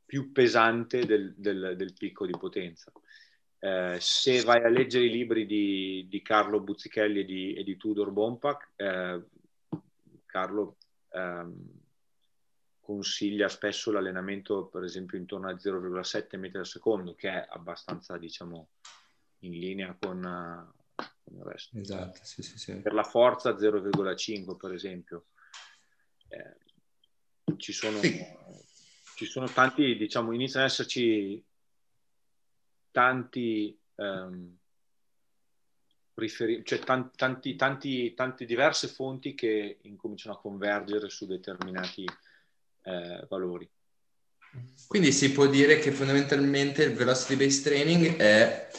più pesante del, del, del, picco di potenza. Eh, se vai a leggere i libri di, di Carlo Buzzichelli e di, e di Tudor Bompak, eh, Carlo ehm, consiglia spesso l'allenamento, per esempio, intorno a 0,7 metri al secondo, che è abbastanza, diciamo, in linea con, uh, con il resto. Esatto, sì, sì, sì. Per la forza 0,5, per esempio. Eh, ci sono, ci sono tanti, diciamo, iniziano ad esserci tanti... Um, riferi- cioè tanti, tanti, tanti, tante diverse fonti che incominciano a convergere su determinati eh, valori. Quindi si può dire che fondamentalmente il velocity based training è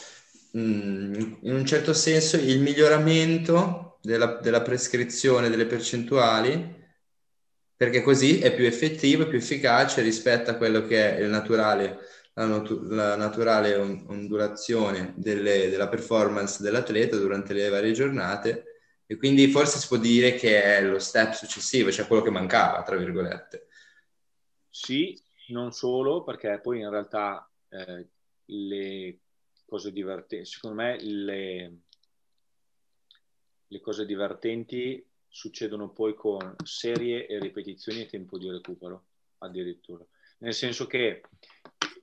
mm, in un certo senso il miglioramento della, della prescrizione delle percentuali perché così è più effettivo più efficace rispetto a quello che è il naturale la, natu- la naturale on- ondulazione delle, della performance dell'atleta durante le varie giornate e quindi forse si può dire che è lo step successivo, cioè quello che mancava, tra virgolette. Sì, non solo, perché poi in realtà eh, le cose divertenti, secondo me le, le cose divertenti succedono poi con serie e ripetizioni e tempo di recupero addirittura. Nel senso che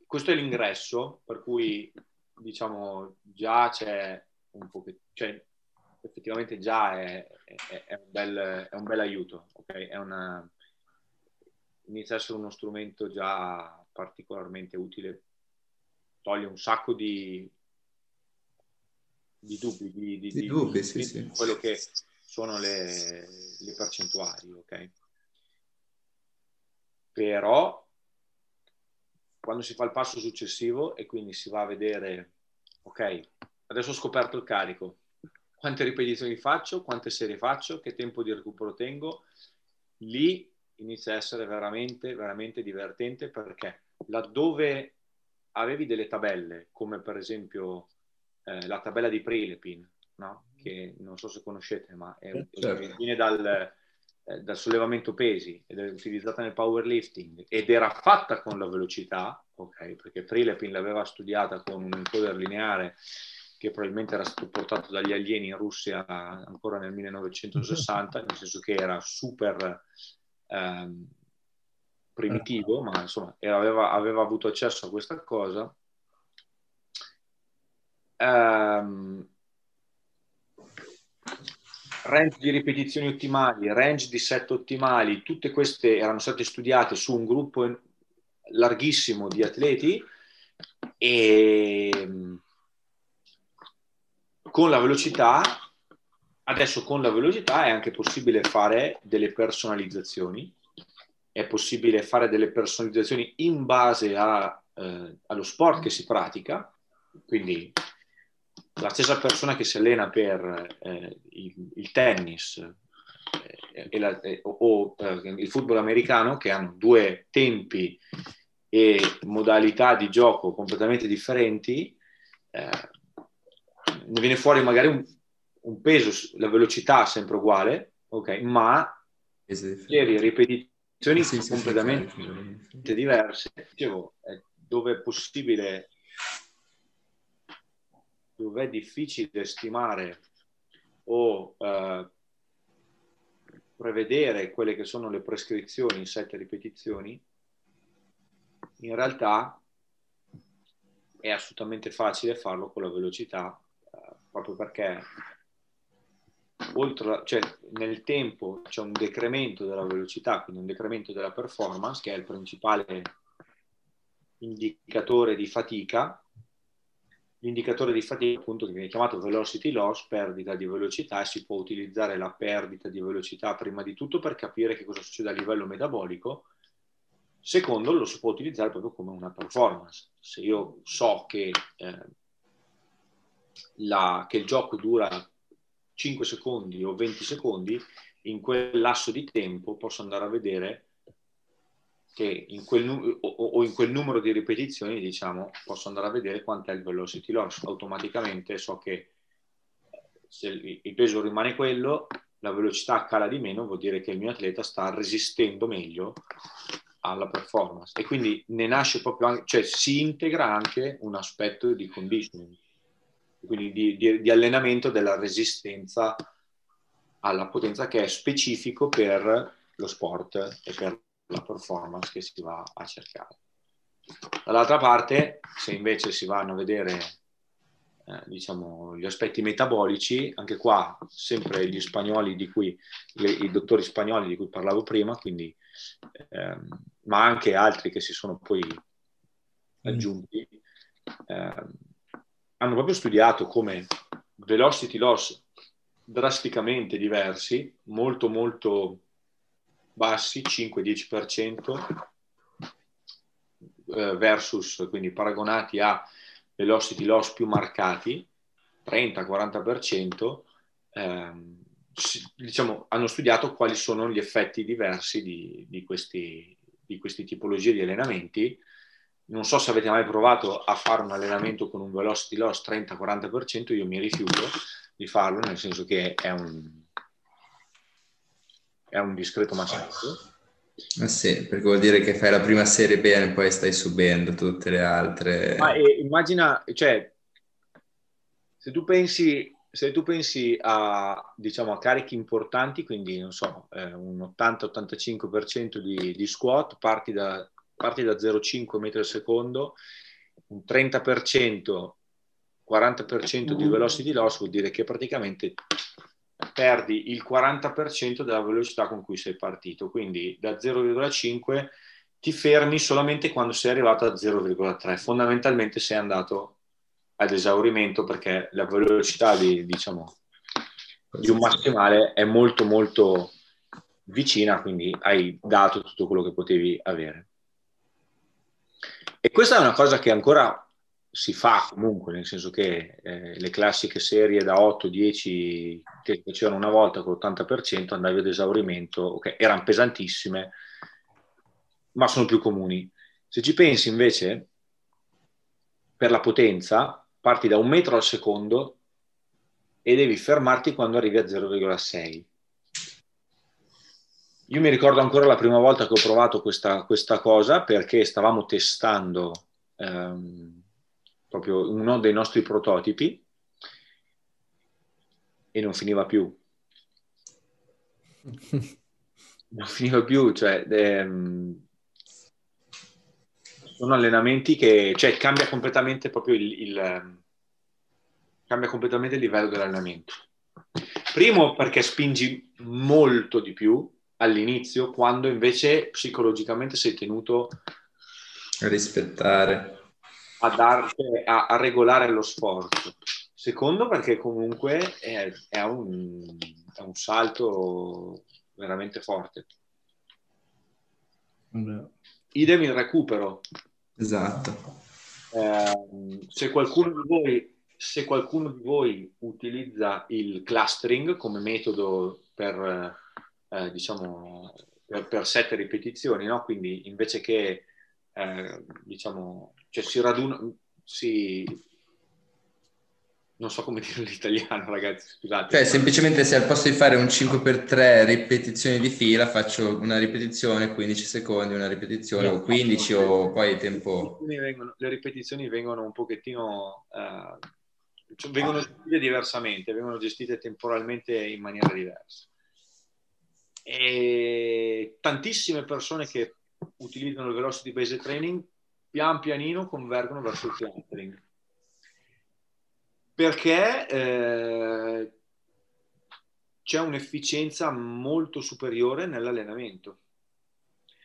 questo è l'ingresso, per cui diciamo già c'è un po' cioè effettivamente già è, è, è, un, bel, è un bel aiuto, ok? È una, inizia a essere uno strumento già particolarmente utile, toglie un sacco di, di dubbi, di, di, di dubbi, sì, sì. quello che sono le, le percentuali, ok? Però quando si fa il passo successivo e quindi si va a vedere, ok, adesso ho scoperto il carico, quante ripetizioni faccio, quante serie faccio, che tempo di recupero tengo, lì inizia a essere veramente, veramente divertente perché laddove avevi delle tabelle, come per esempio eh, la tabella di Prilepin, no? che non so se conoscete, ma è, certo. viene dal, eh, dal sollevamento pesi ed è utilizzata nel powerlifting ed era fatta con la velocità, ok, perché Prilepin l'aveva studiata con un encoder lineare che probabilmente era stato portato dagli alieni in Russia ancora nel 1960, nel senso che era super ehm, primitivo, ma insomma aveva, aveva, avuto accesso a questa cosa. Um, range di ripetizioni ottimali, range di set ottimali, tutte queste erano state studiate su un gruppo larghissimo di atleti e con la velocità, adesso con la velocità è anche possibile fare delle personalizzazioni, è possibile fare delle personalizzazioni in base a, eh, allo sport che si pratica, quindi la stessa persona che si allena per eh, il, il, tennis eh, la, o eh, il football americano, che hanno due tempi e modalità di gioco completamente differenti, eh, ne viene fuori magari un, un, peso, la velocità sempre uguale, ok, ma serie ripetizioni sì, sì, completamente sì, diverse. Dicevo, dove è possibile dove è difficile stimare o eh, prevedere quelle che sono le prescrizioni in sette ripetizioni, in realtà è assolutamente facile farlo con la velocità, eh, proprio perché oltre, cioè, nel tempo c'è un decremento della velocità, quindi un decremento della performance, che è il principale indicatore di fatica, l'indicatore di fatica appunto che viene chiamato velocity loss, perdita di velocità, e si può utilizzare la perdita di velocità prima di tutto per capire che cosa succede a livello metabolico, secondo lo si può utilizzare proprio come una performance. Se io so che, eh, la, che il gioco dura 5 secondi o 20 secondi, in quel lasso di tempo posso andare a vedere che in quel, o, o, in quel numero di ripetizioni, diciamo, posso andare a vedere quanto è il velocity loss. Automaticamente so che se il peso rimane quello, la velocità cala di meno, vuol dire che il mio atleta sta resistendo meglio alla performance. E quindi ne nasce proprio, anche, cioè si integra anche un aspetto di conditioning, quindi di, di, di allenamento della resistenza alla potenza che è specifico per lo sport e per la performance che si va a cercare. Dall'altra parte, se invece si vanno a vedere eh, diciamo, gli aspetti metabolici, anche qua sempre gli spagnoli di cui, i, i dottori spagnoli di cui parlavo prima, quindi, ehm, ma anche altri che si sono poi aggiunti, ehm, hanno proprio studiato come velocity loss drasticamente diversi, molto molto bassi, 5-10% eh, versus, quindi paragonati a velocity loss più marcati, 30-40%, ehm, diciamo, hanno studiato quali sono gli effetti diversi di, di, questi, di queste tipologie di allenamenti. Non so se avete mai provato a fare un allenamento con un velocity loss 30-40%, io mi rifiuto di farlo, nel senso che è un, è un discreto massacro. Eh sì, perché vuol dire che fai la prima serie bene e poi stai subendo tutte le altre. Ma eh, immagina, cioè, se tu pensi, se tu pensi a, diciamo, a carichi importanti, quindi non so, eh, un 80-85% di, di squat, parti da, parti da 0,5 metri al secondo, un 30%, 40% di velocity loss vuol dire che praticamente perdi il 40% della velocità con cui sei partito, quindi da 0,5 ti fermi solamente quando sei arrivato a 0,3, fondamentalmente sei andato ad esaurimento perché la velocità di, diciamo, di un massimale è molto molto vicina, quindi hai dato tutto quello che potevi avere. E questa è una cosa che ancora si fa comunque, nel senso che eh, le classiche serie da 8-10 che facevano una volta con l'80% andavi ad esaurimento, okay, erano pesantissime, ma sono più comuni. Se ci pensi invece, per la potenza, parti da un metro al secondo e devi fermarti quando arrivi a 0,6. Io mi ricordo ancora la prima volta che ho provato questa, questa cosa perché stavamo testando ehm, proprio uno dei nostri prototipi e non finiva più. non finiva più, cioè ehm, sono allenamenti che cioè, cambia completamente proprio il, il cambia completamente il livello dell'allenamento. Primo perché spingi molto di più all'inizio, quando invece psicologicamente sei tenuto a rispettare a, dar, a, a regolare lo sforzo. Secondo perché comunque è, è, un, è un, salto veramente forte. Idem il recupero. Esatto. Eh, se, qualcuno di voi, se qualcuno di voi utilizza il clustering come metodo per, eh, diciamo, per, per sette ripetizioni, no? quindi invece che eh, diciamo, cioè si raduna, si... non so come dire l'italiano ragazzi, scusate. Cioè semplicemente se al posto di fare un 5x3 ripetizioni di fila faccio una ripetizione, 15 secondi, una ripetizione o 15 o poi tempo... Vengono, le ripetizioni vengono un pochettino... Uh, cioè vengono gestite diversamente, vengono gestite temporalmente in maniera diversa. E tantissime persone che utilizzano il velocity based training pian pianino convergono verso il clustering perché eh, c'è un'efficienza molto superiore nell'allenamento.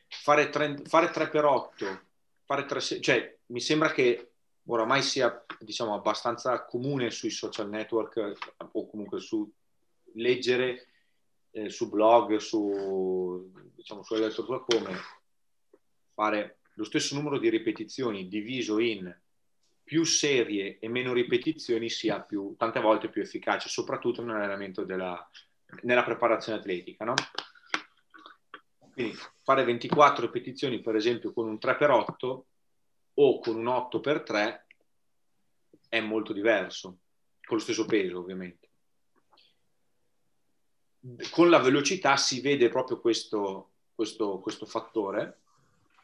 Fare 3, fare 3x8 fare 3, cioè mi sembra che oramai sia diciamo abbastanza comune sui social network o comunque su leggere eh, su blog su diciamo su come fare lo stesso numero di ripetizioni diviso in più serie e meno ripetizioni sia più, tante volte più efficace, soprattutto nell'allenamento della, nella preparazione atletica, no? Quindi fare 24 ripetizioni, per esempio, con un 3x8 o con un 8x3 è molto diverso, con lo stesso peso ovviamente. Con la velocità si vede proprio questo, questo, questo fattore,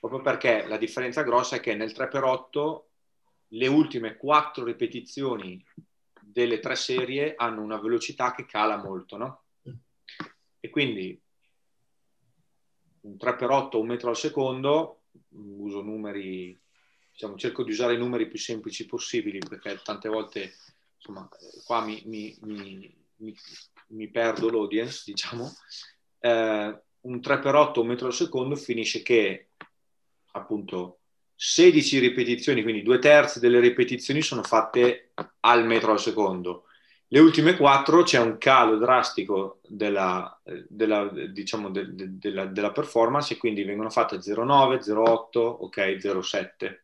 proprio perché la differenza grossa è che nel 3x8 le ultime 4 ripetizioni delle tre serie hanno una velocità che cala molto, no? E quindi un 3x8 un metro al secondo, uso numeri, diciamo, cerco di usare i numeri più semplici possibili perché tante volte, insomma, qua mi, mi, mi, mi perdo l'audience, diciamo. Eh, un 3x8 un metro al secondo finisce che appunto 16 ripetizioni, quindi due terzi delle ripetizioni sono fatte al metro al secondo. Le ultime quattro c'è un calo drastico della, della, diciamo, de, de, della, della performance e quindi vengono fatte 0,9, 0,8, ok, 0,7.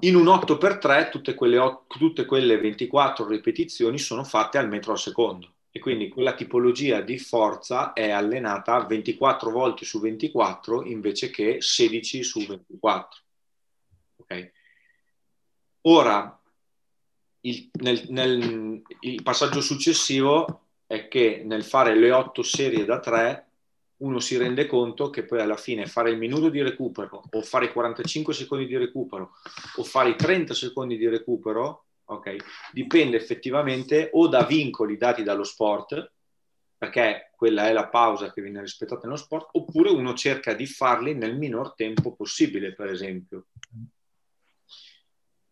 In un 8x3 tutte quelle, tutte quelle 24 ripetizioni sono fatte al metro al secondo e quindi quella tipologia di forza è allenata 24 volte su 24 invece che 16 su 24. Okay. Ora, il, nel, nel, il passaggio successivo è che nel fare le otto serie da tre uno si rende conto che poi alla fine fare il minuto di recupero o fare i 45 secondi di recupero o fare i 30 secondi di recupero okay, dipende effettivamente o da vincoli dati dallo sport perché quella è la pausa che viene rispettata nello sport oppure uno cerca di farli nel minor tempo possibile per esempio.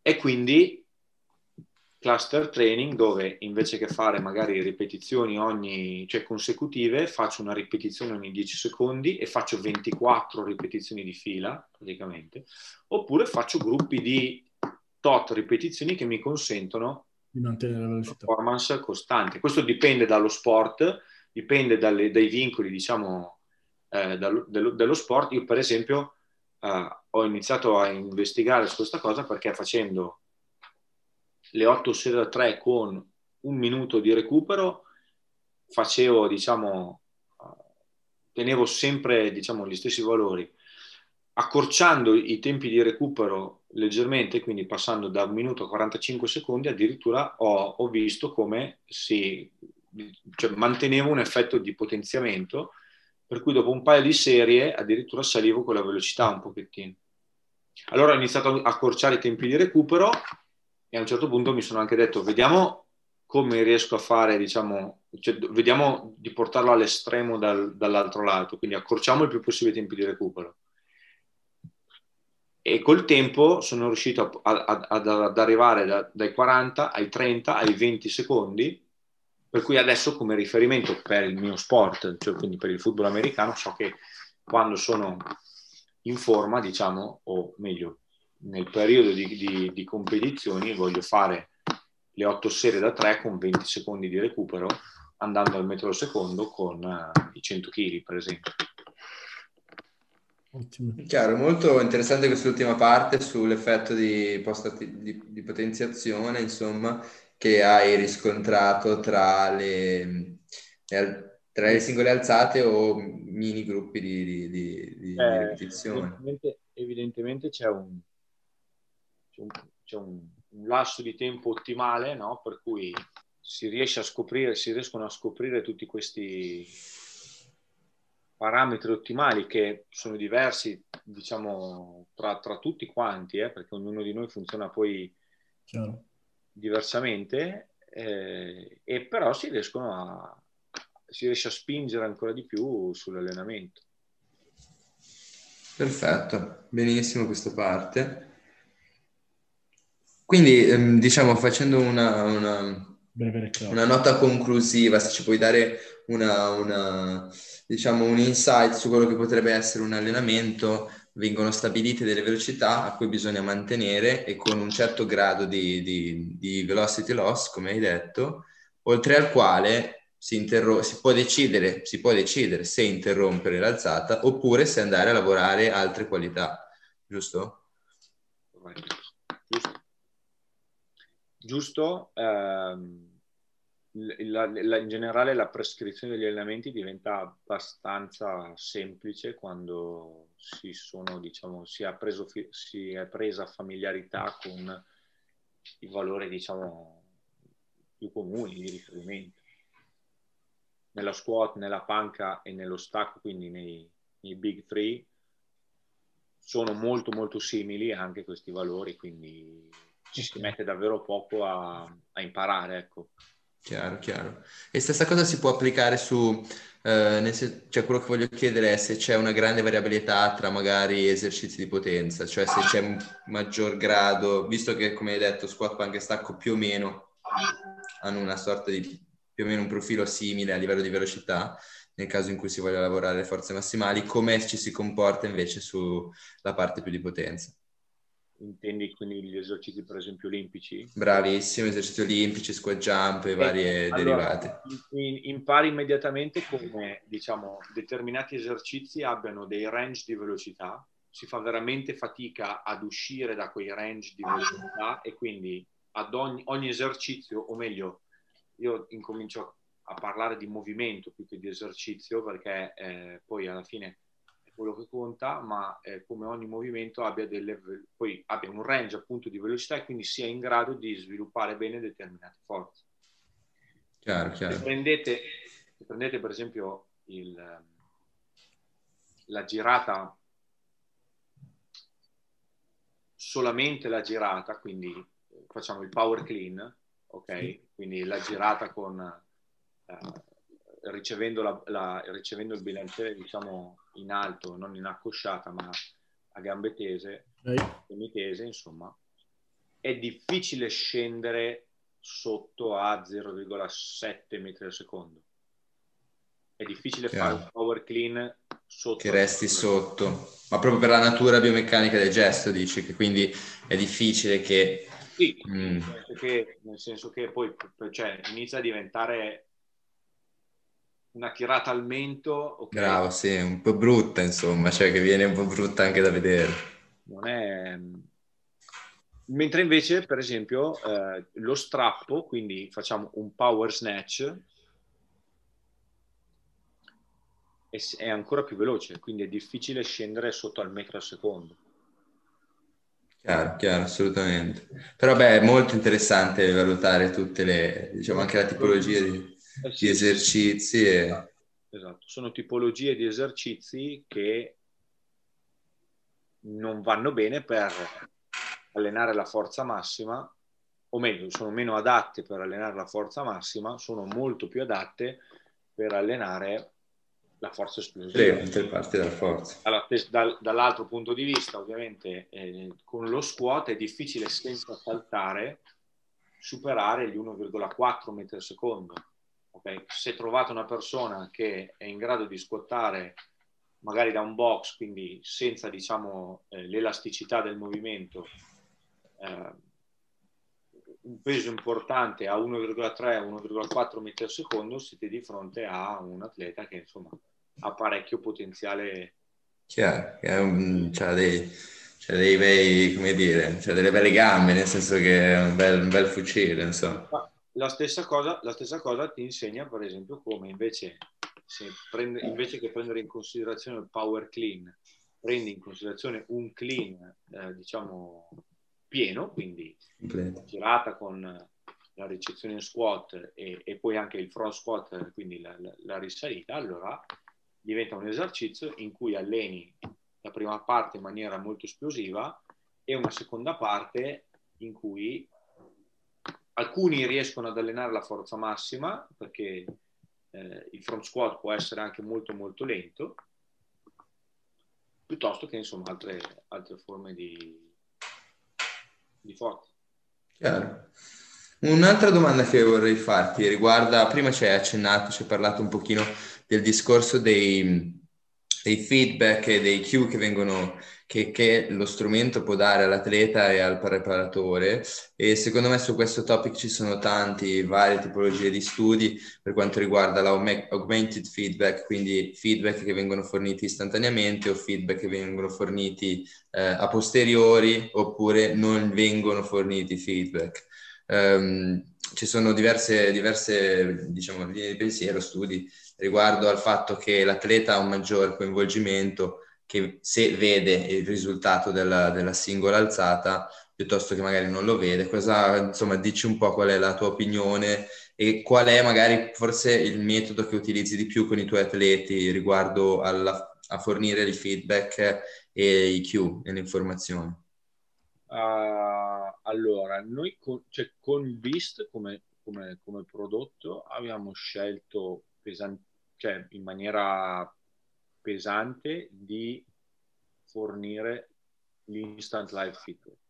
E quindi cluster training dove invece che fare magari ripetizioni ogni, cioè consecutive, faccio una ripetizione ogni 10 secondi e faccio 24 ripetizioni di fila, praticamente, oppure faccio gruppi di tot ripetizioni che mi consentono di mantenere la velocità. performance costante. Questo dipende dallo sport, dipende dalle, dai vincoli, diciamo, eh, dallo, dello, dello, sport. Io, per esempio, eh, ho iniziato a investigare su questa cosa perché facendo le 8 serie da 3 con un minuto di recupero, facevo, diciamo, tenevo sempre, diciamo, gli stessi valori, accorciando i tempi di recupero leggermente, quindi passando da un minuto a 45 secondi, addirittura ho, ho visto come si cioè, mantenevo un effetto di potenziamento, per cui dopo un paio di serie addirittura salivo con la velocità un pochettino. Allora ho iniziato a accorciare i tempi di recupero e a un certo punto mi sono anche detto vediamo come riesco a fare, diciamo, cioè, vediamo di portarlo all'estremo dal, dall'altro lato, quindi accorciamo il più possibile i tempi di recupero. E col tempo sono riuscito a, a, ad, ad, arrivare da, dai 40 ai 30 ai 20 secondi, per cui adesso come riferimento per il mio sport, cioè quindi per il football americano, so che quando sono in forma, diciamo, o meglio, nel periodo di, di, di competizioni voglio fare le 8 serie da 3 con 20 secondi di recupero andando al metro al secondo con uh, i 100 kg per esempio. Ottimo. Chiaro, molto interessante quest'ultima parte sull'effetto di, post- di, di potenziazione, insomma, che hai riscontrato tra le, le, tra le singole alzate o mini gruppi di, di eh, ripetizione. Evidentemente, evidentemente c'è un, c'è un, c'è un, un lasso di tempo ottimale no? per cui si riesce a scoprire, si riescono a scoprire tutti questi parametri ottimali che sono diversi, diciamo, tra, tra tutti quanti, eh, perché ognuno di noi funziona poi Chiaro. diversamente, eh, e però si riescono a, si riesce a spingere ancora di più sull'allenamento. Perfetto, benissimo questa parte. Quindi, ehm, diciamo, facendo una, una, una, nota conclusiva, se ci puoi dare una, una, diciamo, un insight su quello che potrebbe essere un allenamento, vengono stabilite delle velocità a cui bisogna mantenere e con un certo grado di, di, di velocity loss, come hai detto, oltre al quale si, interro- si, può decidere, si può decidere se interrompere l'alzata oppure se andare a lavorare altre qualità, giusto? Giusto giusto? Ehm, la, la, in generale la prescrizione degli allenamenti diventa abbastanza semplice quando si, sono, diciamo, si, è, preso, si è presa familiarità con i valori diciamo, più comuni di riferimento. Nella squat, nella panca e nello stacco, quindi nei, nei big three, sono molto molto simili anche questi valori, quindi ci si mette davvero poco a, a imparare. Ecco. Chiaro, chiaro. E stessa cosa si può applicare su, eh, sen- cioè quello che voglio chiedere è se c'è una grande variabilità tra magari esercizi di potenza, cioè se c'è un maggior grado, visto che come hai detto squat, panca e stacco più o meno hanno una sorta di più o meno un profilo simile a livello di velocità, nel caso in cui si voglia lavorare le forze massimali, come ci si comporta invece sulla parte più di potenza? Intendi quindi gli esercizi per esempio olimpici? Bravissimo, esercizi olimpici, squat jump e varie allora, derivate. impari immediatamente come diciamo, determinati esercizi abbiano dei range di velocità, si fa veramente fatica ad uscire da quei range di velocità e quindi ad ogni, ogni esercizio, o meglio, io incomincio a parlare di movimento più che di esercizio perché eh, poi alla fine quello che conta, ma eh, come ogni movimento abbia, delle, poi abbia un range appunto di velocità e quindi sia in grado di sviluppare bene determinate forze. Chiaro, chiaro. Se prendete, se prendete per esempio il, la girata, solamente la girata, quindi facciamo il power clean, ok? Quindi la girata con... Uh, ricevendo, la, la, ricevendo il bilanciere diciamo in alto, non in accosciata, ma a gambe tese, semitese, insomma, è difficile scendere sotto a 0,7 metri al secondo. È difficile Chiaro. fare un power clean sotto. Che resti sotto, ma proprio per la natura biomeccanica del gesto dici che quindi è difficile che... Sì, mm. nel, senso che, nel senso che poi cioè, inizia a diventare una tirata al mento. Okay. Bravo, sì, un po' brutta insomma, cioè che viene un po' brutta anche da vedere. Non è... Mentre invece, per esempio, eh, lo strappo, quindi facciamo un power snatch, è, ancora più veloce, quindi è difficile scendere sotto al metro al secondo. Chiaro, chiaro, assolutamente. Però beh, è molto interessante valutare tutte le, diciamo anche la tipologia di. Di esercizi. E... Esatto, sono tipologie di esercizi che non vanno bene per allenare la forza massima, o meglio, sono meno adatte per allenare la forza massima, sono molto più adatte per allenare la forza esplosiva. Sì, parti della forza. Allora, dal, dall'altro punto di vista, ovviamente, eh, con lo squat è difficile senza saltare superare gli 1,4 metri al secondo Okay? Se trovate una persona che è in grado di squattare magari da un box, quindi senza diciamo, eh, l'elasticità del movimento, eh, un peso importante a 1,3-1,4 metri al secondo, siete di fronte a un atleta che insomma ha parecchio potenziale. Chiaro, c'ha dei, c'ha dei bei, come dire, c'ha delle belle gambe, nel senso che è un bel, un bel fucile, insomma. Ma la stessa, cosa, la stessa cosa ti insegna, per esempio, come invece, prende, invece che prendere in considerazione il power clean, prendi in considerazione un clean, eh, diciamo, pieno, quindi Completo. girata con la ricezione in squat e, e, poi anche il front squat, quindi la, la, la risalita, allora diventa un esercizio in cui alleni la prima parte in maniera molto esplosiva e una seconda parte in cui alcuni riescono ad allenare la forza massima perché eh, il front squat può essere anche molto molto lento, piuttosto che insomma altre, altre forme di, di forza. Chiaro. Un'altra domanda che vorrei farti riguarda, prima ci hai accennato, ci hai parlato un pochino del discorso dei, dei feedback e dei cue che vengono che, che, lo strumento può dare all'atleta e al preparatore e secondo me su questo topic ci sono tanti, varie tipologie di studi per quanto riguarda l'augmented feedback, quindi feedback che vengono forniti istantaneamente o feedback che vengono forniti eh, a posteriori oppure non vengono forniti feedback. Um, ci sono diverse, diverse diciamo, linee di pensiero, studi riguardo al fatto che l'atleta ha un maggior coinvolgimento che se vede il risultato della, della singola alzata piuttosto che magari non lo vede. Cosa, insomma, dici un po' qual è la tua opinione e qual è magari forse il metodo che utilizzi di più con i tuoi atleti riguardo alla, a fornire il feedback e i Q e le informazioni? Uh, allora, noi con, cioè, con Beast come, come, come, prodotto abbiamo scelto pesan- cioè, in maniera pesante di fornire l'instant live feedback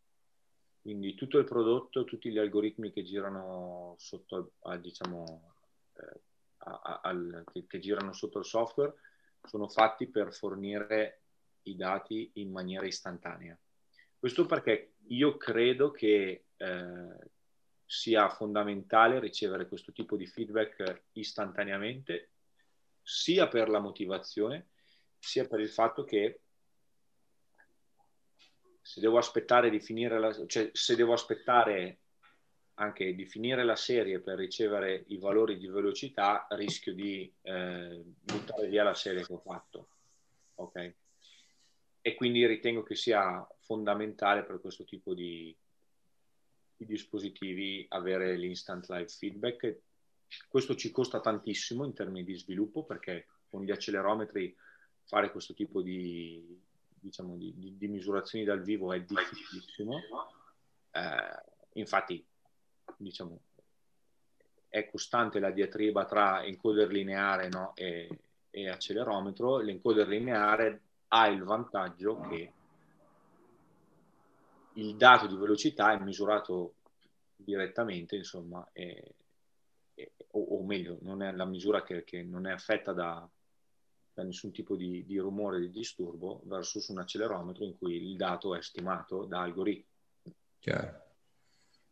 quindi tutto il prodotto, tutti gli algoritmi che girano sotto, a, diciamo, eh, a, a, al, che, che, girano sotto il software sono fatti per fornire i dati in maniera istantanea. Questo perché io credo che eh, sia fondamentale ricevere questo tipo di feedback istantaneamente, sia per la motivazione, sia per il fatto che se devo aspettare di finire la, cioè se devo aspettare anche di finire la serie per ricevere i valori di velocità, rischio di eh, buttare via la serie che ho fatto. Ok? E quindi ritengo che sia fondamentale per questo tipo di, di dispositivi avere l'instant live feedback. Questo ci costa tantissimo in termini di sviluppo perché con gli accelerometri fare questo tipo di, diciamo, di, di, di, misurazioni dal vivo è difficilissimo. Eh, infatti, diciamo, è costante la diatriba tra encoder lineare no, e, e, accelerometro. L'encoder lineare ha il vantaggio che il dato di velocità è misurato direttamente, insomma, e, o, o, meglio, non è la misura che, che non è affetta da, da nessun tipo di, di rumore, di disturbo, versus un accelerometro in cui il dato è stimato da algoritmi.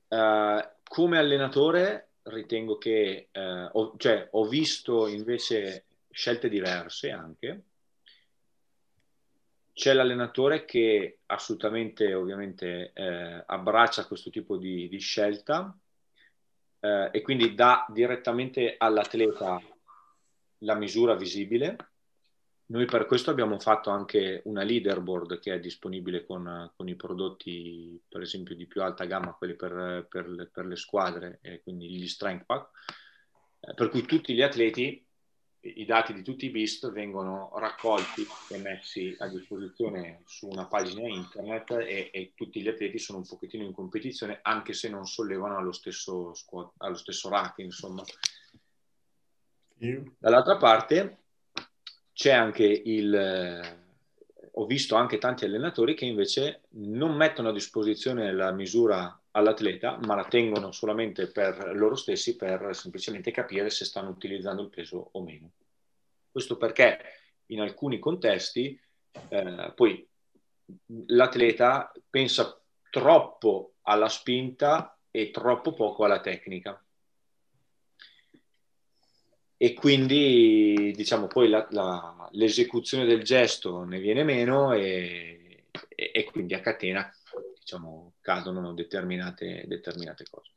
Uh, come allenatore ritengo che, uh, ho, cioè, ho visto invece scelte diverse anche. C'è l'allenatore che assolutamente, ovviamente, eh, abbraccia questo tipo di, di scelta eh, e quindi dà direttamente all'atleta la misura visibile. Noi per questo abbiamo fatto anche una leaderboard che è disponibile con, con i prodotti, per esempio, di più alta gamma, quelli per, per, per le squadre, e quindi gli strength pack, eh, per cui tutti gli atleti, i dati di tutti i BIST vengono raccolti e messi a disposizione su una pagina internet e, e tutti gli atleti sono un pochettino in competizione, anche se non sollevano allo stesso, allo stesso rack, insomma. Dall'altra parte c'è anche il... Eh, ho visto anche tanti allenatori che invece non mettono a disposizione la misura all'atleta, ma la tengono solamente per loro stessi per semplicemente capire se stanno utilizzando il peso o meno. Questo perché in alcuni contesti eh, poi l'atleta pensa troppo alla spinta e troppo poco alla tecnica e quindi diciamo poi la, la, l'esecuzione del gesto ne viene meno e, e, e quindi a catena diciamo, cadono determinate, determinate, cose.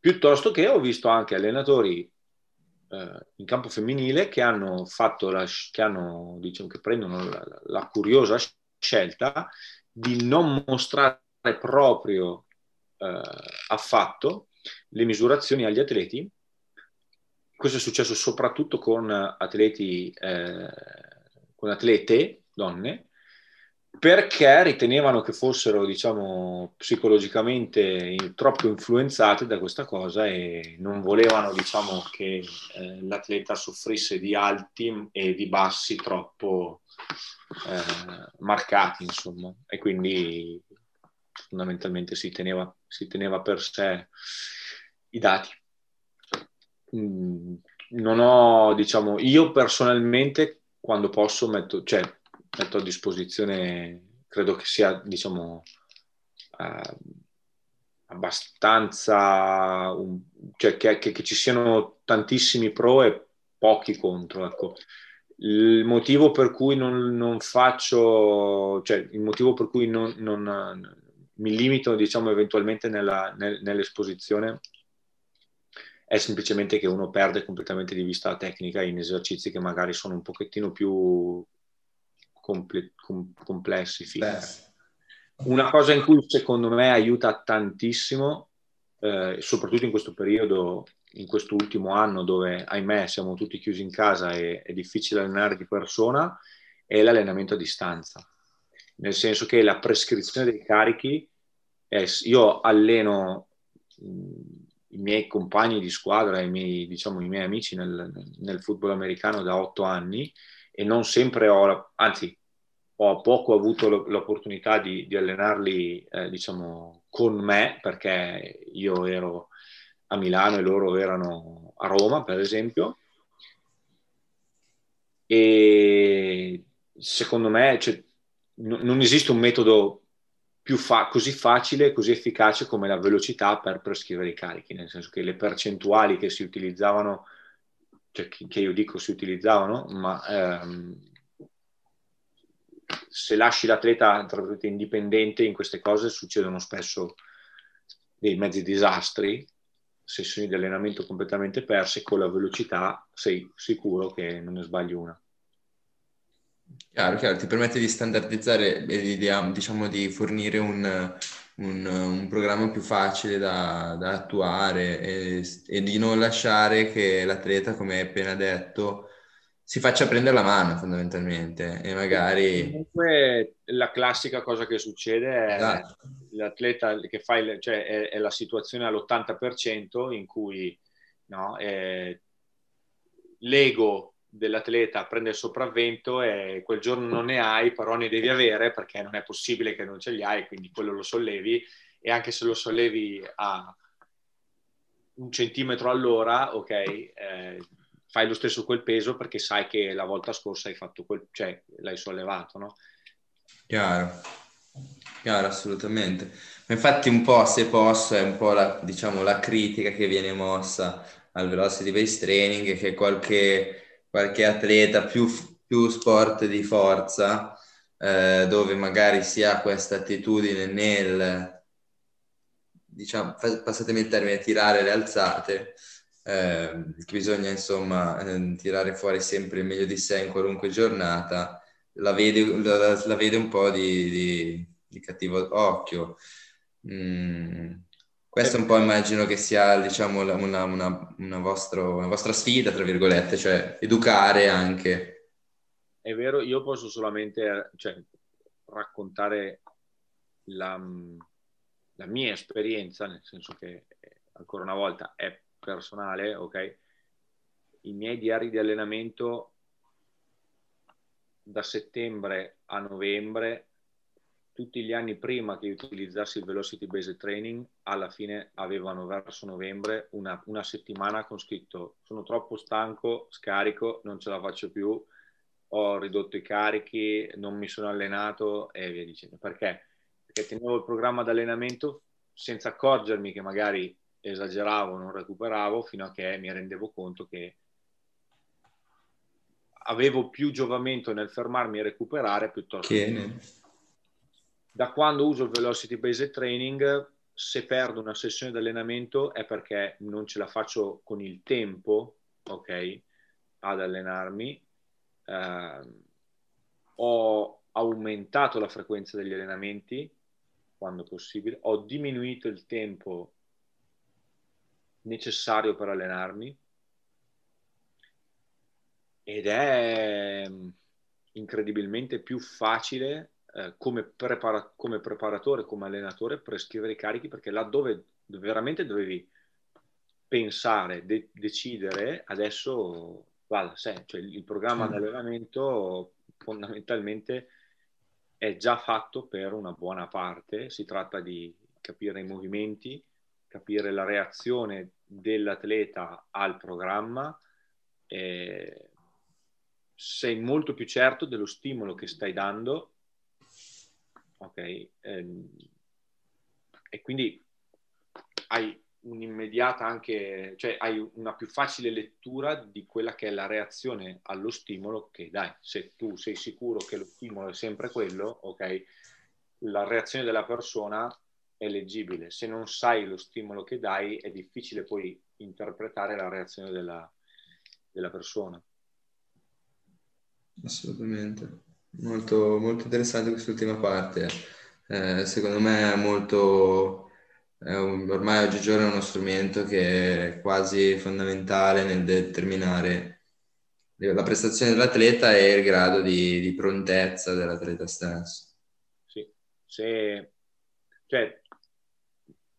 Piuttosto che ho visto anche allenatori eh, in campo femminile che hanno fatto la, che, hanno, diciamo, che prendono la, la curiosa scelta di non mostrare proprio eh, affatto le misurazioni agli atleti questo è successo soprattutto con atleti, eh, con atlete, donne, perché ritenevano che fossero, diciamo, psicologicamente troppo influenzate da questa cosa e non volevano, diciamo, che eh, l'atleta soffrisse di alti e di bassi troppo eh, marcati, insomma. E quindi fondamentalmente si teneva, si teneva per sé i dati. Mm, non ho, diciamo, io personalmente quando posso metto, cioè, metto a disposizione, credo che sia, diciamo, eh, abbastanza, un, cioè che, che, che, ci siano tantissimi pro e pochi contro, ecco. Il motivo per cui non, non faccio, cioè il motivo per cui non, non mi limito, diciamo, eventualmente nella, nel, nell'esposizione è semplicemente che uno perde completamente di vista la tecnica in esercizi che magari sono un pochettino più comple- com- complessi. Una cosa in cui secondo me aiuta tantissimo, eh, soprattutto in questo periodo, in questo ultimo anno dove ahimè siamo tutti chiusi in casa e è difficile allenare di persona, è l'allenamento a distanza. Nel senso che la prescrizione dei carichi, è, io alleno i miei compagni di squadra, i miei, diciamo, i miei amici nel, nel football americano da otto anni e non sempre ho, anzi ho poco avuto l'opportunità di, di allenarli eh, diciamo, con me perché io ero a Milano e loro erano a Roma, per esempio. E secondo me cioè, n- non esiste un metodo più fa- così facile, così efficace come la velocità per prescrivere i carichi, nel senso che le percentuali che si utilizzavano, cioè che io dico si utilizzavano, ma ehm, se lasci l'atleta indipendente in queste cose succedono spesso dei mezzi disastri, sessioni di allenamento completamente perse, con la velocità sei sicuro che non ne sbagli una. Chiaro, chiaro, ti permette di standardizzare e di, diciamo, di fornire un, un, un, programma più facile da, da attuare e, e, di non lasciare che l'atleta, come hai appena detto, si faccia prendere la mano fondamentalmente e magari... Comunque la classica cosa che succede è esatto. l'atleta che fa il, cioè è, è, la situazione all'80% in cui no, eh, l'ego dell'atleta prende il sopravvento e quel giorno non ne hai, però ne devi avere perché non è possibile che non ce li hai, quindi quello lo sollevi e anche se lo sollevi a un centimetro all'ora, ok, eh, fai lo stesso quel peso perché sai che la volta scorsa hai fatto quel, cioè l'hai sollevato, no? Chiaro, chiaro, assolutamente. Ma infatti un po', se posso, è un po' la, diciamo, la critica che viene mossa al velocity based training, che qualche, qualche atleta più, più sport di forza, eh, dove magari si ha questa attitudine nel, diciamo, passatemi il termine, tirare le alzate, eh, che bisogna insomma eh, tirare fuori sempre il meglio di sé in qualunque giornata, la vede, la, la vede un po' di, di, di cattivo occhio. Mm, questo un po' immagino che sia diciamo una, una, una, vostro, una vostra sfida, tra virgolette, cioè educare anche. È vero, io posso solamente cioè, raccontare la, la mia esperienza, nel senso che ancora una volta è personale, ok? I miei diari di allenamento da settembre a novembre, tutti gli anni prima che utilizzassi il Velocity Based Training, alla fine avevano verso novembre una, una settimana con scritto sono troppo stanco, scarico, non ce la faccio più, ho ridotto i carichi, non mi sono allenato e via dicendo. Perché? Perché tenevo il programma di allenamento senza accorgermi che magari esageravo, non recuperavo, fino a che mi rendevo conto che avevo più giovamento nel fermarmi e recuperare piuttosto che... Da quando uso il Velocity Based Training, se perdo una sessione di allenamento è perché non ce la faccio con il tempo, ok, ad allenarmi. Eh, ho aumentato la frequenza degli allenamenti quando possibile, ho diminuito il tempo necessario per allenarmi ed è mm, incredibilmente più facile eh, come, prepara- come, preparatore, come allenatore prescrivere i carichi perché laddove veramente dovevi pensare, de- decidere, adesso va da sé, cioè il, il programma mm. di allenamento fondamentalmente è già fatto per una buona parte, si tratta di capire i movimenti, capire la reazione dell'atleta al programma, eh, sei molto più certo dello stimolo che stai dando, ok? Ehm, e quindi hai un'immediata anche, cioè hai una più facile lettura di quella che è la reazione allo stimolo che dai, se tu sei sicuro che lo stimolo è sempre quello, ok? La reazione della persona è leggibile. Se non sai lo stimolo che dai, è difficile poi interpretare la reazione della, della persona. Assolutamente. Molto, molto interessante quest'ultima parte. Eh, secondo me è molto, è un, ormai oggigiorno è uno strumento che è quasi fondamentale nel determinare la prestazione dell'atleta e il grado di, di prontezza dell'atleta stesso. Sì, se, cioè,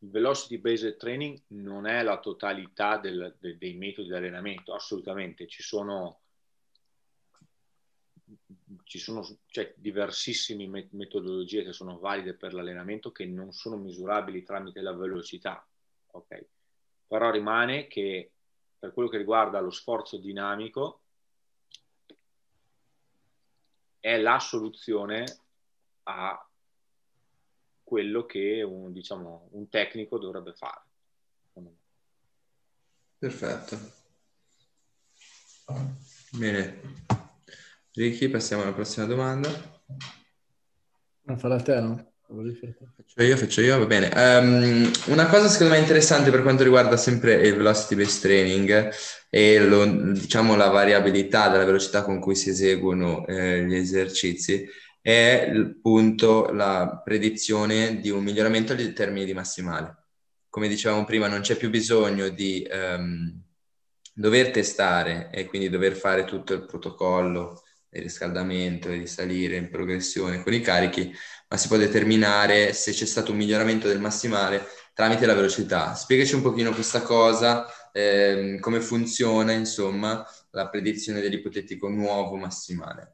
il velocity based training non è la totalità del, de, dei metodi di allenamento, assolutamente, ci sono ci sono cioè, diversissime metodologie che sono valide per l'allenamento che non sono misurabili tramite la velocità, ok? Però rimane che per quello che riguarda lo sforzo dinamico è la soluzione a quello che un, diciamo, un tecnico dovrebbe fare. Perfetto. Bene. Ricky, passiamo alla prossima domanda. Non farà te, no? Faccio io, faccio io, va bene. Um, una cosa secondo me interessante per quanto riguarda sempre il velocity based training e lo, diciamo la variabilità della velocità con cui si eseguono eh, gli esercizi è appunto la predizione di un miglioramento agli termini di massimale. Come dicevamo prima, non c'è più bisogno di um, dover testare e quindi dover fare tutto il protocollo il riscaldamento e di salire in progressione con i carichi, ma si può determinare se c'è stato un miglioramento del massimale tramite la velocità. Spiegaci un pochino questa cosa, ehm, come funziona insomma la predizione dell'ipotetico nuovo massimale.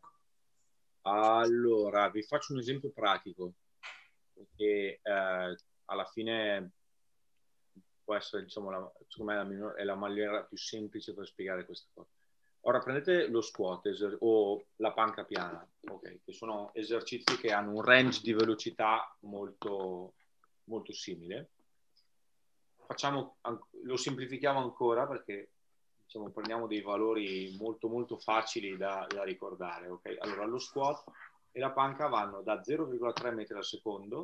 Allora, vi faccio un esempio pratico, perché eh, alla fine può essere, diciamo, la, secondo me la, minor, è la maniera più semplice per spiegare questa cosa. Ora prendete lo squat eser- o la panca piana, okay, che sono esercizi che hanno un range di velocità molto, molto simile. Facciamo, lo semplifichiamo ancora perché diciamo, prendiamo dei valori molto molto facili da, da ricordare. Okay? Allora lo squat e la panca vanno da 0,3 metri al secondo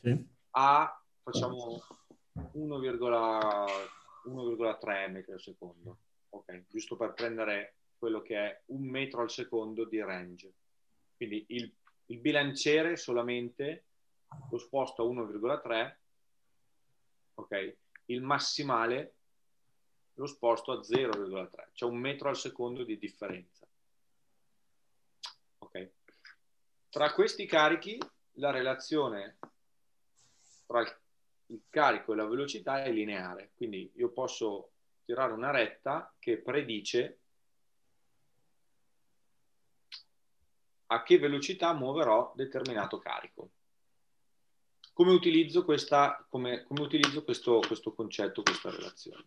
sì. a facciamo 1,3 metri al secondo ok? Giusto per prendere quello che è un metro al secondo di range. Quindi il, il bilanciere solamente lo sposto a 1,3, ok? Il massimale lo sposto a 0,3, cioè un metro al secondo di differenza. Ok? Tra questi carichi la relazione tra il carico e la velocità è lineare, quindi io posso tirare una retta che predice a che velocità muoverò determinato carico. Come utilizzo, questa, come, come utilizzo questo, questo concetto, questa relazione?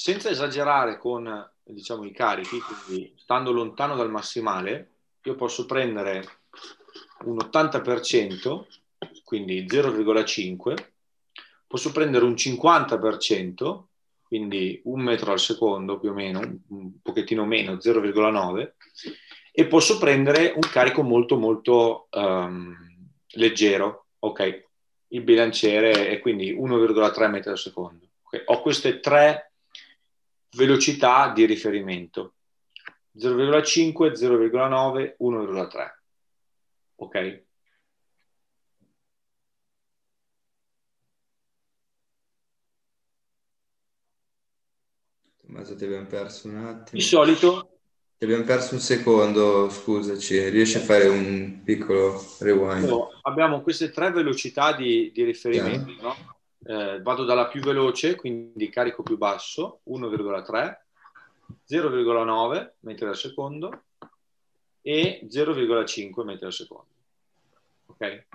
Senza esagerare con diciamo, i carichi, quindi stando lontano dal massimale, io posso prendere un 80%, quindi 0,5, posso prendere un 50%, quindi un metro al secondo più o meno, un pochettino meno, 0,9, e posso prendere un carico molto molto um, leggero, ok? Il bilanciere è quindi 1,3 metri al secondo. Okay? Ho queste tre velocità di riferimento, 0,5, 0,9, 1,3. Ok? Tommaso, ti abbiamo perso un attimo. Di solito... Ti abbiamo perso un secondo, scusaci. Riesci a fare un piccolo rewind? No, abbiamo queste tre velocità di, di riferimento, no? Eh, vado dalla più veloce, quindi carico più basso, 1,3, 0,9 metri al secondo e 0,5 metri al secondo. Ok?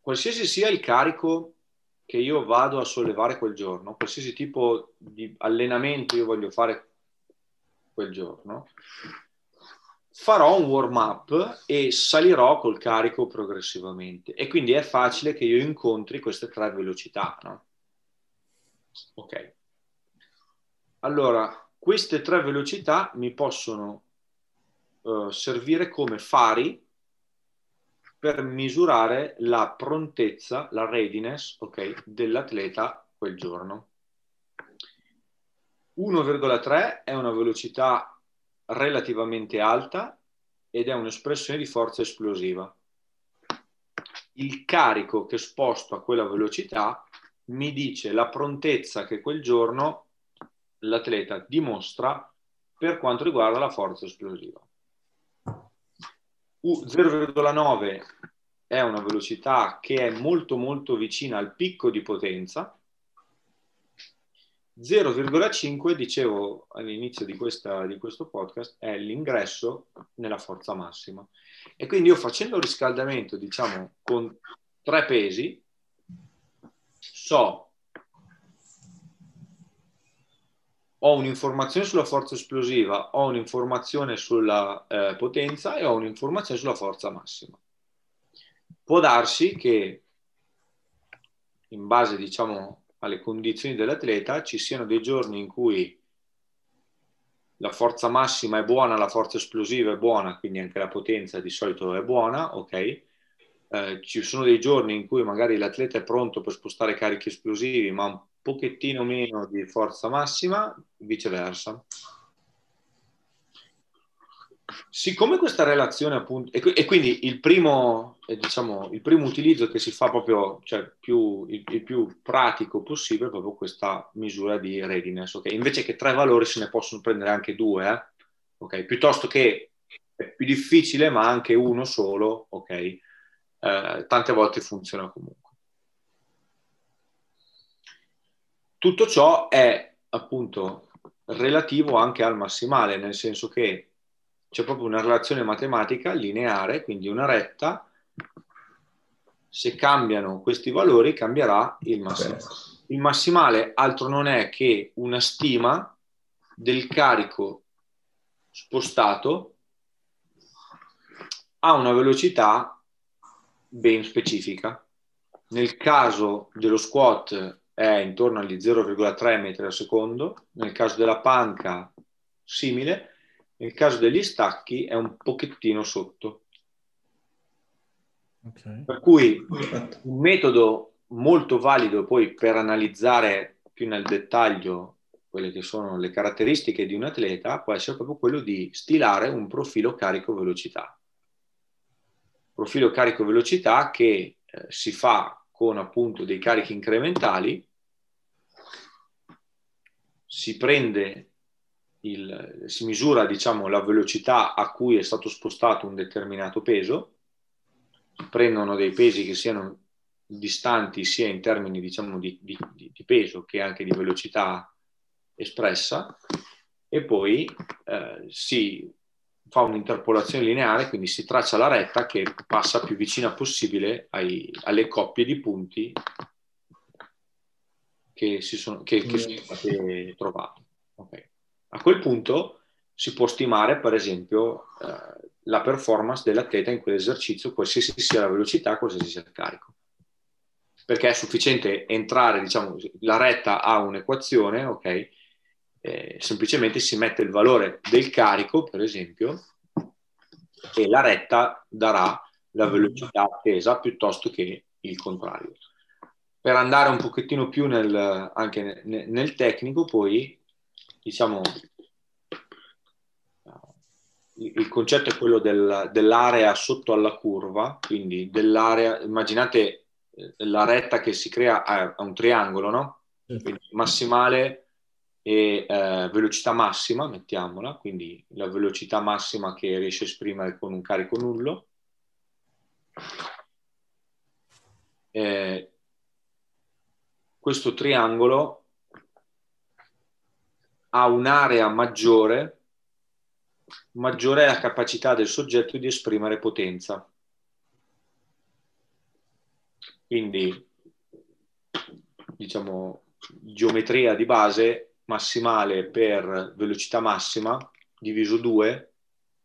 Qualsiasi sia il carico che io vado a sollevare quel giorno, qualsiasi tipo di allenamento io voglio fare quel giorno, farò un warm up e salirò col carico progressivamente. E quindi è facile che io incontri queste tre velocità. No? Ok. Allora, queste tre velocità mi possono uh, servire come fari per misurare la prontezza, la readiness okay, dell'atleta quel giorno. 1,3 è una velocità relativamente alta ed è un'espressione di forza esplosiva. Il carico che sposto a quella velocità mi dice la prontezza che quel giorno l'atleta dimostra per quanto riguarda la forza esplosiva. 0,9 è una velocità che è molto molto vicina al picco di potenza 0,5, dicevo all'inizio di, questa, di, questo podcast, è l'ingresso nella forza massima. E quindi io facendo il riscaldamento, diciamo, con tre pesi, so, ho un'informazione sulla forza esplosiva, ho un'informazione sulla eh, potenza e ho un'informazione sulla forza massima. Può darsi che in base, diciamo, alle condizioni dell'atleta, ci siano dei giorni in cui la forza massima è buona, la forza esplosiva è buona, quindi anche la potenza di solito è buona, ok? Eh, ci sono dei giorni in cui magari l'atleta è pronto per spostare carichi esplosivi, ma un pochettino meno di forza massima, viceversa siccome questa relazione appunto, e, e quindi il primo, eh, diciamo, il primo utilizzo che si fa proprio, cioè più, il, il, più pratico possibile è proprio questa misura di readiness, ok? Invece che tre valori se ne possono prendere anche due, eh? ok? Piuttosto che è più difficile, ma anche uno solo, ok? Eh, tante volte funziona comunque. Tutto ciò è appunto relativo anche al massimale, nel senso che c'è proprio una relazione matematica lineare, quindi una retta. Se cambiano questi valori, cambierà il massimale. Il massimale altro non è che una stima del carico spostato a una velocità ben specifica. Nel caso dello squat è intorno agli 0,3 metri al secondo, nel caso della panca simile, nel caso degli stacchi è un pochettino sotto. Okay. Per cui un metodo molto valido poi per analizzare più nel dettaglio quelle che sono le caratteristiche di un atleta può essere proprio quello di stilare un profilo carico-velocità. Profilo carico-velocità che eh, si fa con appunto dei carichi incrementali, si prende il, si misura diciamo, la velocità a cui è stato spostato un determinato peso, prendono dei pesi che siano distanti sia in termini diciamo, di, di, di peso che anche di velocità espressa e poi eh, si fa un'interpolazione lineare, quindi si traccia la retta che passa più vicina possibile ai, alle coppie di punti che, si sono, che, che sono state trovate. Okay. A quel punto si può stimare, per esempio, eh, la performance dell'atleta in quell'esercizio, qualsiasi sia la velocità, qualsiasi sia il carico. Perché è sufficiente entrare, diciamo, la retta ha un'equazione, ok? Eh, semplicemente si mette il valore del carico, per esempio, e la retta darà la velocità attesa piuttosto che il contrario. Per andare un pochettino più nel, anche nel, nel tecnico, poi diciamo, il concetto è quello del, dell'area sotto alla curva, quindi dell'area, immaginate eh, la retta che si crea a, a un triangolo, no? Quindi massimale e eh, velocità massima, mettiamola, quindi la velocità massima che riesce a esprimere con un carico nullo. Eh, questo triangolo ha un'area maggiore, maggiore è la capacità del soggetto di esprimere potenza. Quindi, diciamo, geometria di base massimale per velocità massima diviso 2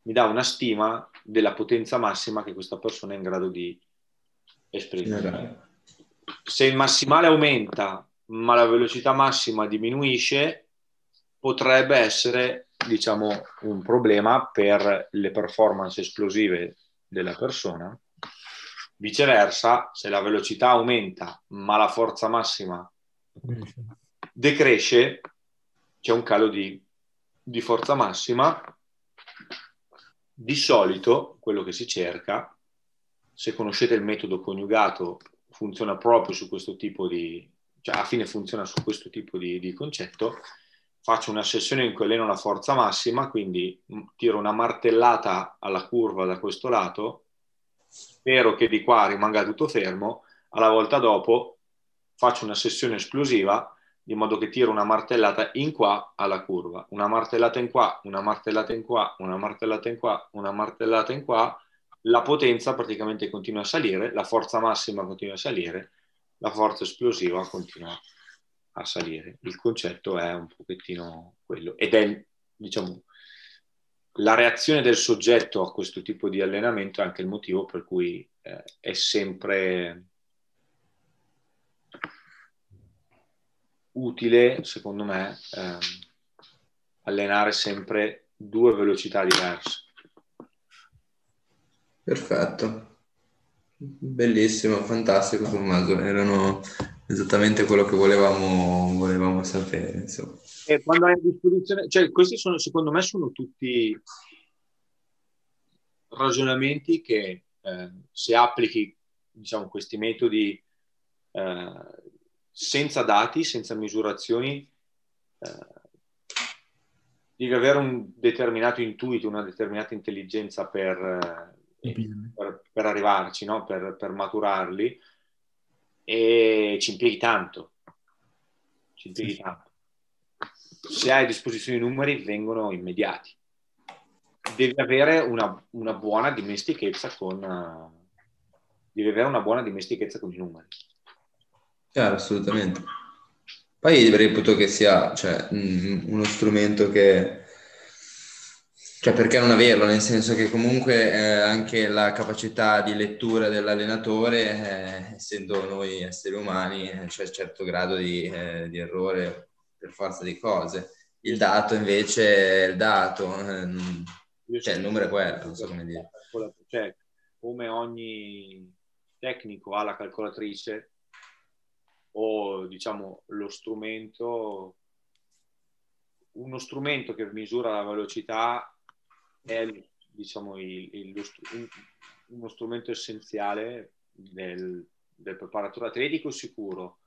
mi dà una stima della potenza massima che questa persona è in grado di esprimere. Se il massimale aumenta ma la velocità massima diminuisce, potrebbe essere diciamo, un problema per le performance esplosive della persona Viceversa, se la velocità aumenta ma la forza massima decresce, c'è un calo di, di forza massima. Di solito quello che si cerca, se conoscete il metodo coniugato, funziona proprio su questo tipo di, cioè alla fine funziona su questo tipo di, di concetto, faccio una sessione in cui alleno la forza massima, quindi tiro una martellata alla curva da questo lato, spero che di qua rimanga tutto fermo, alla volta dopo faccio una sessione esplosiva di modo che tiro una martellata in qua alla curva, una martellata in qua, una martellata in qua, una martellata in qua, una martellata in qua, la potenza praticamente continua a salire, la forza massima continua a salire, la forza esplosiva continua a salire. Il concetto è un pochettino quello ed è, diciamo, la reazione del soggetto a questo tipo di allenamento è anche il motivo per cui eh, è sempre utile, secondo me, ehm, allenare sempre due velocità diverse. Perfetto. Bellissimo, fantastico Tommaso, erano esattamente quello che volevamo, volevamo sapere. Insomma. E quando hai a disposizione, cioè questi sono, secondo me sono tutti ragionamenti che eh, se applichi diciamo, questi metodi eh, senza dati, senza misurazioni, eh, devi avere un determinato intuito, una determinata intelligenza per, eh, per, per arrivarci, no? per, per maturarli e ci impieghi tanto. Ci impieghi tanto. Se hai a disposizione i numeri, vengono immediati. Devi avere una, una buona dimestichezza con, devi avere una buona dimestichezza con i numeri. Chiaro, assolutamente. Poi reputo che sia cioè, uno strumento che... Cioè, perché non averlo? Nel senso che comunque eh, anche la capacità di lettura dell'allenatore, eh, essendo noi esseri umani, eh, c'è un certo grado di, eh, di, errore per forza di cose. Il dato invece è il dato, eh, cioè il numero è quello, non so come dire. Cioè, come ogni tecnico ha la calcolatrice, o diciamo lo strumento, uno strumento che misura la velocità è diciamo il, il, uno strumento essenziale del, del preparatore atletico sicuro,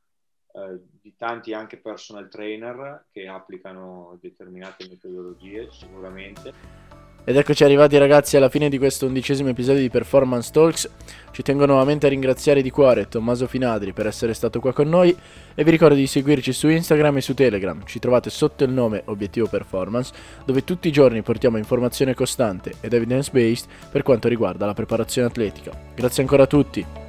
eh, di tanti anche personal trainer che applicano determinate metodologie sicuramente. Ed eccoci arrivati ragazzi alla fine di questo undicesimo episodio di Performance Talks. Ci tengo nuovamente a ringraziare di cuore Tommaso Finadri per essere stato qua con noi e vi ricordo di seguirci su Instagram e su Telegram. Ci trovate sotto il nome Obiettivo Performance, dove tutti i giorni portiamo informazione costante ed evidence based per quanto riguarda la preparazione atletica. Grazie ancora a tutti.